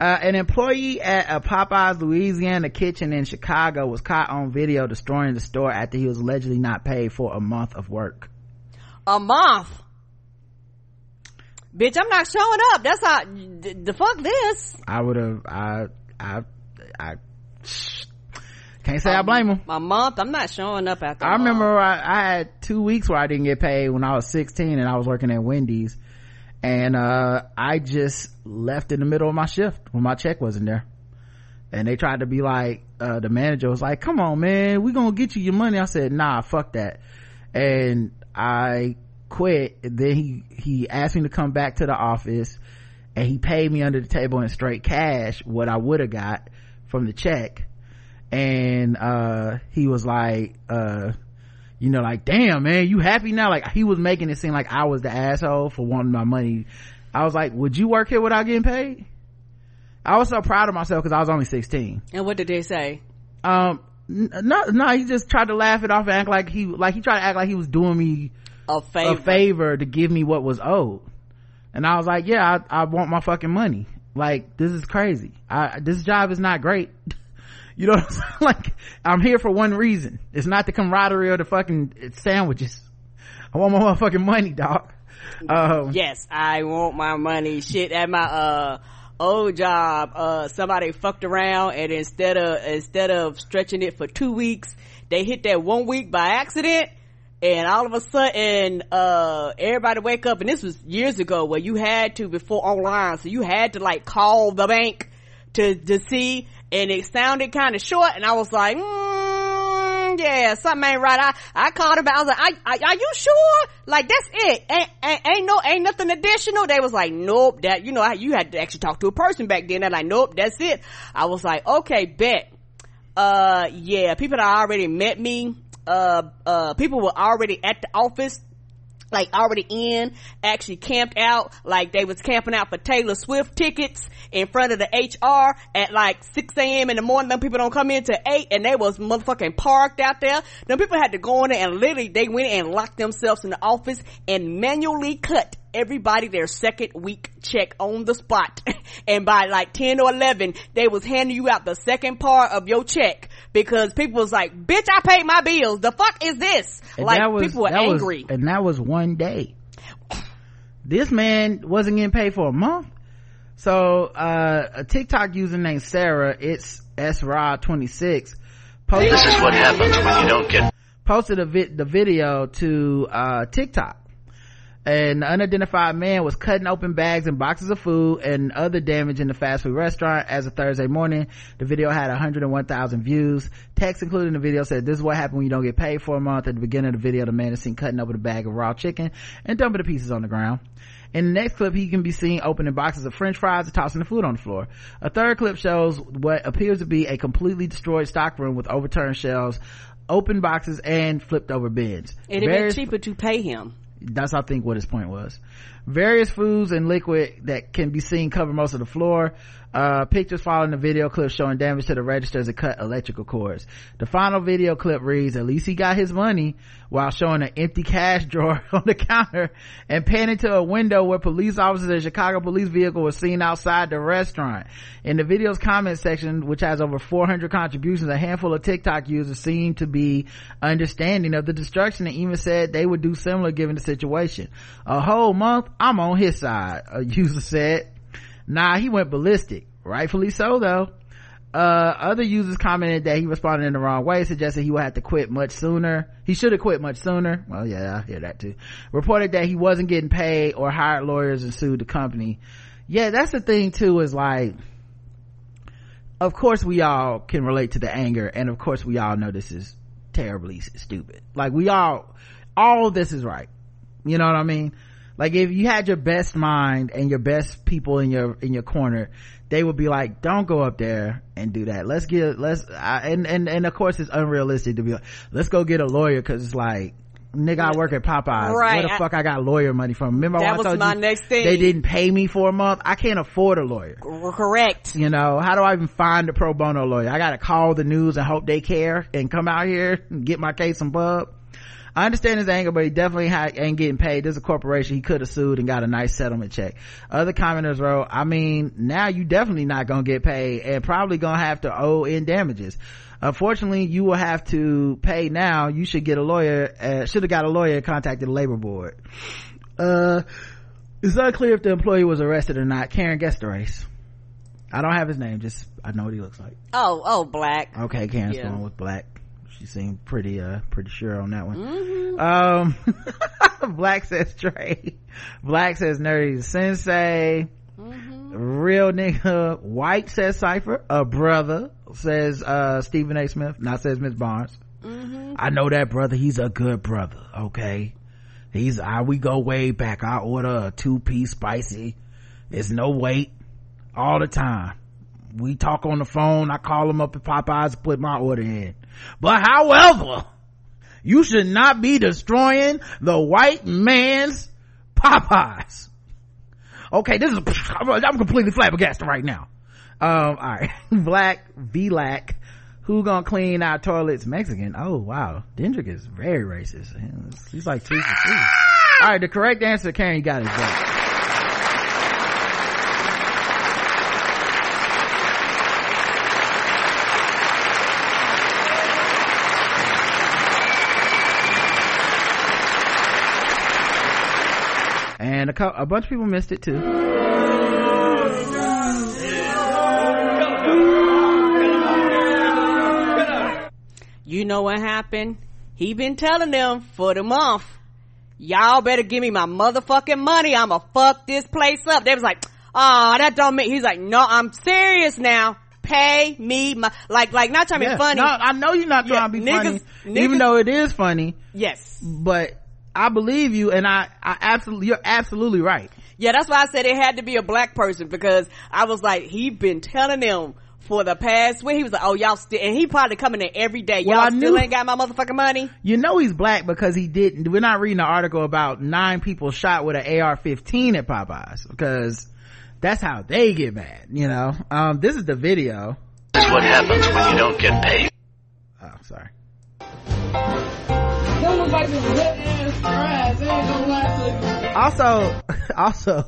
Uh, an employee at a Popeyes Louisiana kitchen in Chicago was caught on video destroying the store after he was allegedly not paid for a month of work. A month. Bitch, I'm not showing up. That's how, the, the fuck this. I would have, I, I, I, can't say I blame him. My month, I'm not showing up after I remember I, I had two weeks where I didn't get paid when I was 16 and I was working at Wendy's and, uh, I just left in the middle of my shift when my check wasn't there. And they tried to be like, uh, the manager was like, come on, man, we gonna get you your money. I said, nah, fuck that. And I quit. Then he, he asked me to come back to the office and he paid me under the table in straight cash what I would have got from the check. And, uh, he was like, uh, you know, like, damn, man, you happy now? Like, he was making it seem like I was the asshole for wanting my money. I was like, would you work here without getting paid? I was so proud of myself because I was only 16. And what did they say? Um, no, no, he just tried to laugh it off and act like he, like he tried to act like he was doing me A favor. a favor to give me what was owed. And I was like, yeah, I, I want my fucking money. Like, this is crazy. I, this job is not great. you know what I'm saying? Like, I'm here for one reason. It's not the camaraderie or the fucking sandwiches. I want my motherfucking money, dog. Um, yes, I want my money. Shit, at my, uh, old job, uh, somebody fucked around and instead of, instead of stretching it for two weeks, they hit that one week by accident. And all of a sudden, uh, everybody wake up and this was years ago where you had to before online. So you had to like call the bank to, to see and it sounded kind of short and I was like, mm, yeah, something ain't right. I, I called back. I was like, I, I, are you sure? Like, that's it. Ain't, ain't, ain't no, ain't nothing additional. They was like, nope, that, you know, you had to actually talk to a person back then. They're like, nope, that's it. I was like, okay, bet. Uh, yeah, people that already met me, uh, uh, people were already at the office like already in, actually camped out, like they was camping out for Taylor Swift tickets in front of the HR at like 6 a.m. in the morning. Them people don't come in till 8 and they was motherfucking parked out there. Them people had to go in there and literally they went and locked themselves in the office and manually cut everybody their second week check on the spot. and by like 10 or 11, they was handing you out the second part of your check because people was like, bitch, I paid my bills. The fuck is this? And like was, people were that was- angry. and that was one day. This man wasn't getting paid for a month. So, uh, a TikTok user named Sarah, it's srod26, posted, This is what happens when you don't get posted a vid- the video to, uh, TikTok. And the unidentified man was cutting open bags and boxes of food and other damage in the fast food restaurant as of Thursday morning. The video had 101,000 views. Text included in the video said, this is what happened when you don't get paid for a month. At the beginning of the video, the man is seen cutting open a bag of raw chicken and dumping the pieces on the ground. In the next clip, he can be seen opening boxes of french fries and tossing the food on the floor. A third clip shows what appears to be a completely destroyed stockroom with overturned shelves, open boxes, and flipped over bins. It'd Various- be cheaper to pay him. That's I think what his point was. Various foods and liquid that can be seen cover most of the floor. Uh, pictures following the video clip showing damage to the registers and cut electrical cords. The final video clip reads, at least he got his money while showing an empty cash drawer on the counter and panning to a window where police officers and Chicago police vehicle were seen outside the restaurant. In the video's comment section, which has over 400 contributions, a handful of TikTok users seem to be understanding of the destruction and even said they would do similar given the situation. A whole month, I'm on his side, a user said. Nah, he went ballistic. Rightfully so though. Uh, other users commented that he responded in the wrong way, suggested he would have to quit much sooner. He should have quit much sooner. Well, yeah, I hear that too. Reported that he wasn't getting paid or hired lawyers and sued the company. Yeah, that's the thing too, is like, of course we all can relate to the anger and of course we all know this is terribly stupid. Like we all, all this is right. You know what I mean? Like if you had your best mind and your best people in your, in your corner, they would be like, don't go up there and do that. Let's get, let's, I, and, and, and of course it's unrealistic to be like, let's go get a lawyer cause it's like, nigga, I work at Popeyes. Right. Where the I- fuck I got lawyer money from? Remember That I was my you next thing. They didn't pay me for a month. I can't afford a lawyer. Correct. You know, how do I even find a pro bono lawyer? I gotta call the news and hope they care and come out here and get my case some bub. I understand his anger, but he definitely ha- ain't getting paid. There's a corporation. He could have sued and got a nice settlement check. Other commenters wrote, I mean, now you definitely not gonna get paid and probably gonna have to owe in damages. Unfortunately, you will have to pay now. You should get a lawyer, uh, should have got a lawyer and contacted the labor board. Uh, it's unclear if the employee was arrested or not. Karen guessed the race. I don't have his name, just, I know what he looks like. Oh, oh, black. Okay, Karen's Yeah. going with black. She seemed pretty, uh, pretty sure on that one. Mm-hmm. Um, Black says Trey. Black says Nerdy Sensei. Mm-hmm. Real nigga. White says Cypher. A brother says, uh, Stephen A. Smith. Not says Miss Barnes. Mm-hmm. I know that brother. He's a good brother. Okay. He's, I, we go way back. I order a two piece spicy. It's no wait all the time. We talk on the phone. I call him up at Popeyes to put my order in. But however, you should not be destroying the white man's Popeyes. Okay, this is, I'm completely flabbergasted right now. Um, alright. Black, V-Lac, who gonna clean our toilets? Mexican. Oh wow. Dendrick is very racist. He's like two for two. Alright, the correct answer, Karen, you got it. A, cou- a bunch of people missed it too. You know what happened? He been telling them for the month, y'all better give me my motherfucking money. I'ma fuck this place up. They was like, oh, that don't make, he's like, no, I'm serious now. Pay me my, like, like, not trying to Yeah. be funny. No, I know you're not trying Yeah, to be niggas- funny, even though it is funny. Yes. But I believe you, and I, I absolutely, you're absolutely right. Yeah, that's why I said it had to be a black person because I was like, he been telling them for the past week. He was like, oh, y'all still, and he probably coming in every day. Well, y'all I still knew- ain't got my motherfucking money. You know he's black because he didn't. We're not reading an article about nine people shot with an AR-15 at Popeyes because that's how they get mad. You know. Um, this is the video. This is what happens when you don't get paid. Oh, sorry. Also, also,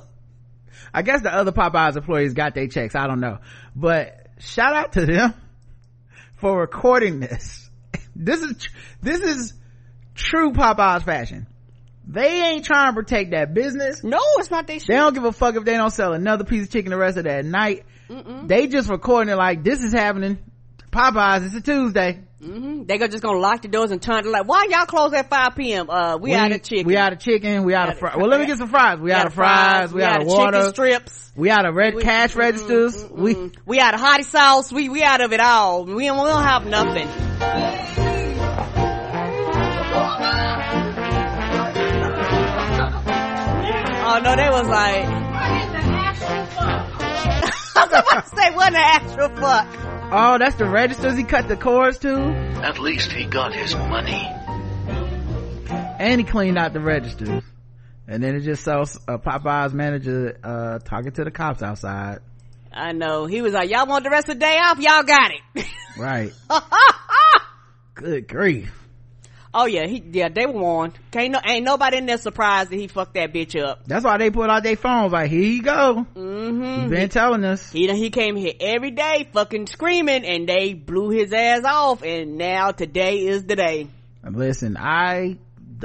I guess the other Popeyes employees got their checks. I don't know, but shout out to them for recording this. This is this is true Popeyes fashion. They ain't trying to protect that business. No, it's not their shit. They don't give a fuck if they don't sell another piece of chicken the rest of that night. They just recording it like this is happening. Popeyes, it's a Tuesday. hmm They go just gonna lock the doors and turn it like, why y'all close at 5 p.m.? Uh, we, out of chicken. We out of chicken. We out of fries. Well, let me get some fries. We, out of fries. We, out of chicken water. strips. We out of red We- cash registers. We We out of hottie sauce. We, we out of it all. We don't, we don't have nothing. Oh no, they was like. I was about to say, what the actual fuck? Oh, that's the registers he cut the cords to, At least he got his money. and he cleaned out the registers. And then it just saws a Popeyes manager uh talking to the cops outside. I know. He was like, y'all want the rest of the day off? Y'all got it. Right. Good grief. Oh yeah, he, yeah, they were warned. Can't no, ain't nobody in there surprised that he fucked that bitch up. That's why they put out their phones like, here you go. Mm-hmm. You've been telling us. He he came here every day fucking screaming and they blew his ass off and now today is the day. Listen, I,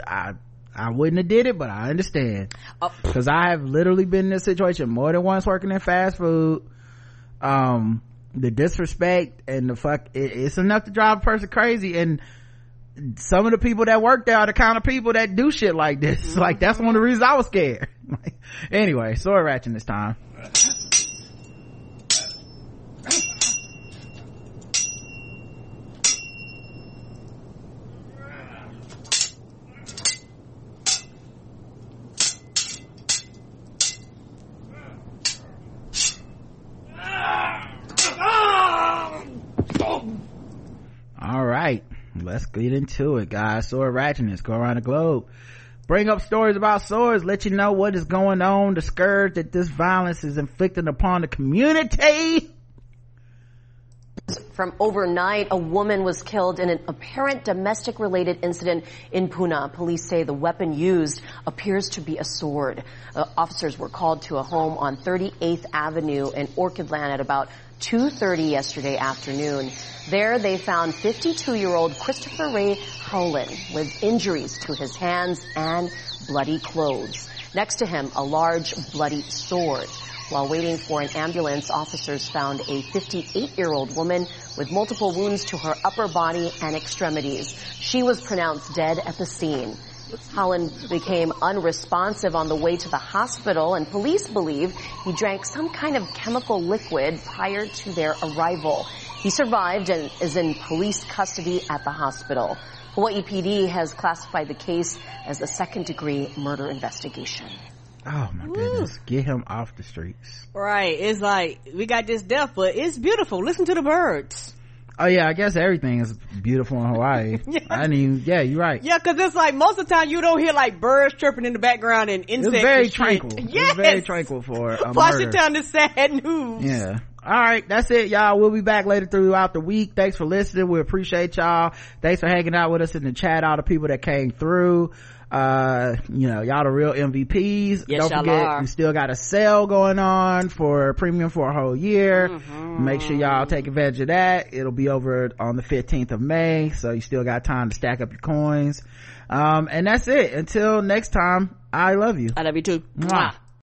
I, I wouldn't have did it, but I understand. Oh. Cause I have literally been in this situation more than once working in fast food. Um, the disrespect and the fuck, it, it's enough to drive a person crazy. And some of the people that work there are the kind of people that do shit like this. Like that's one of the reasons I was scared. anyway, sword ratchet this time. All right. Let's get into it guys sword ratchetness go around the globe bring up stories about swords let you know what is going on the scourge that this violence is inflicting upon the community from overnight, a woman was killed in an apparent domestic related incident in Puna. Police say the weapon used appears to be a sword. Uh, officers were called to a home on 38th Avenue in Orchidland at about 2.30 yesterday afternoon. There they found 52-year-old Christopher Ray Howland with injuries to his hands and bloody clothes. Next to him, a large bloody sword. While waiting for an ambulance, officers found a 58-year-old woman with multiple wounds to her upper body and extremities. She was pronounced dead at the scene. Howland became unresponsive on the way to the hospital and police believe he drank some kind of chemical liquid prior to their arrival. He survived and is in police custody at the hospital. Hawaii PD has classified the case as a second degree murder investigation. Oh my goodness. Get him off the streets. Right. It's like, we got this death, but it's beautiful. Listen to the birds. Oh yeah, I guess everything is beautiful in Hawaii. yeah. I didn't even, yeah, you're right. Yeah, cause it's like most of the time you don't hear like birds chirping in the background and insects. It's very tranquil. Yes. It's very tranquil for a Washington is sad news. Yeah. All right, that's it, y'all. We'll be back later throughout the week. Thanks for listening. We appreciate y'all. Thanks for hanging out with us in the chat. All the people that came through uh you know y'all the real mvps yes, don't forget are. we still got a sale going on for premium for a whole year. Mm-hmm. make sure y'all take advantage of that. It'll be over on the 15th of may so you still got time to stack up your coins. Um and that's it. Until next time i love you. I love you too. Mwah.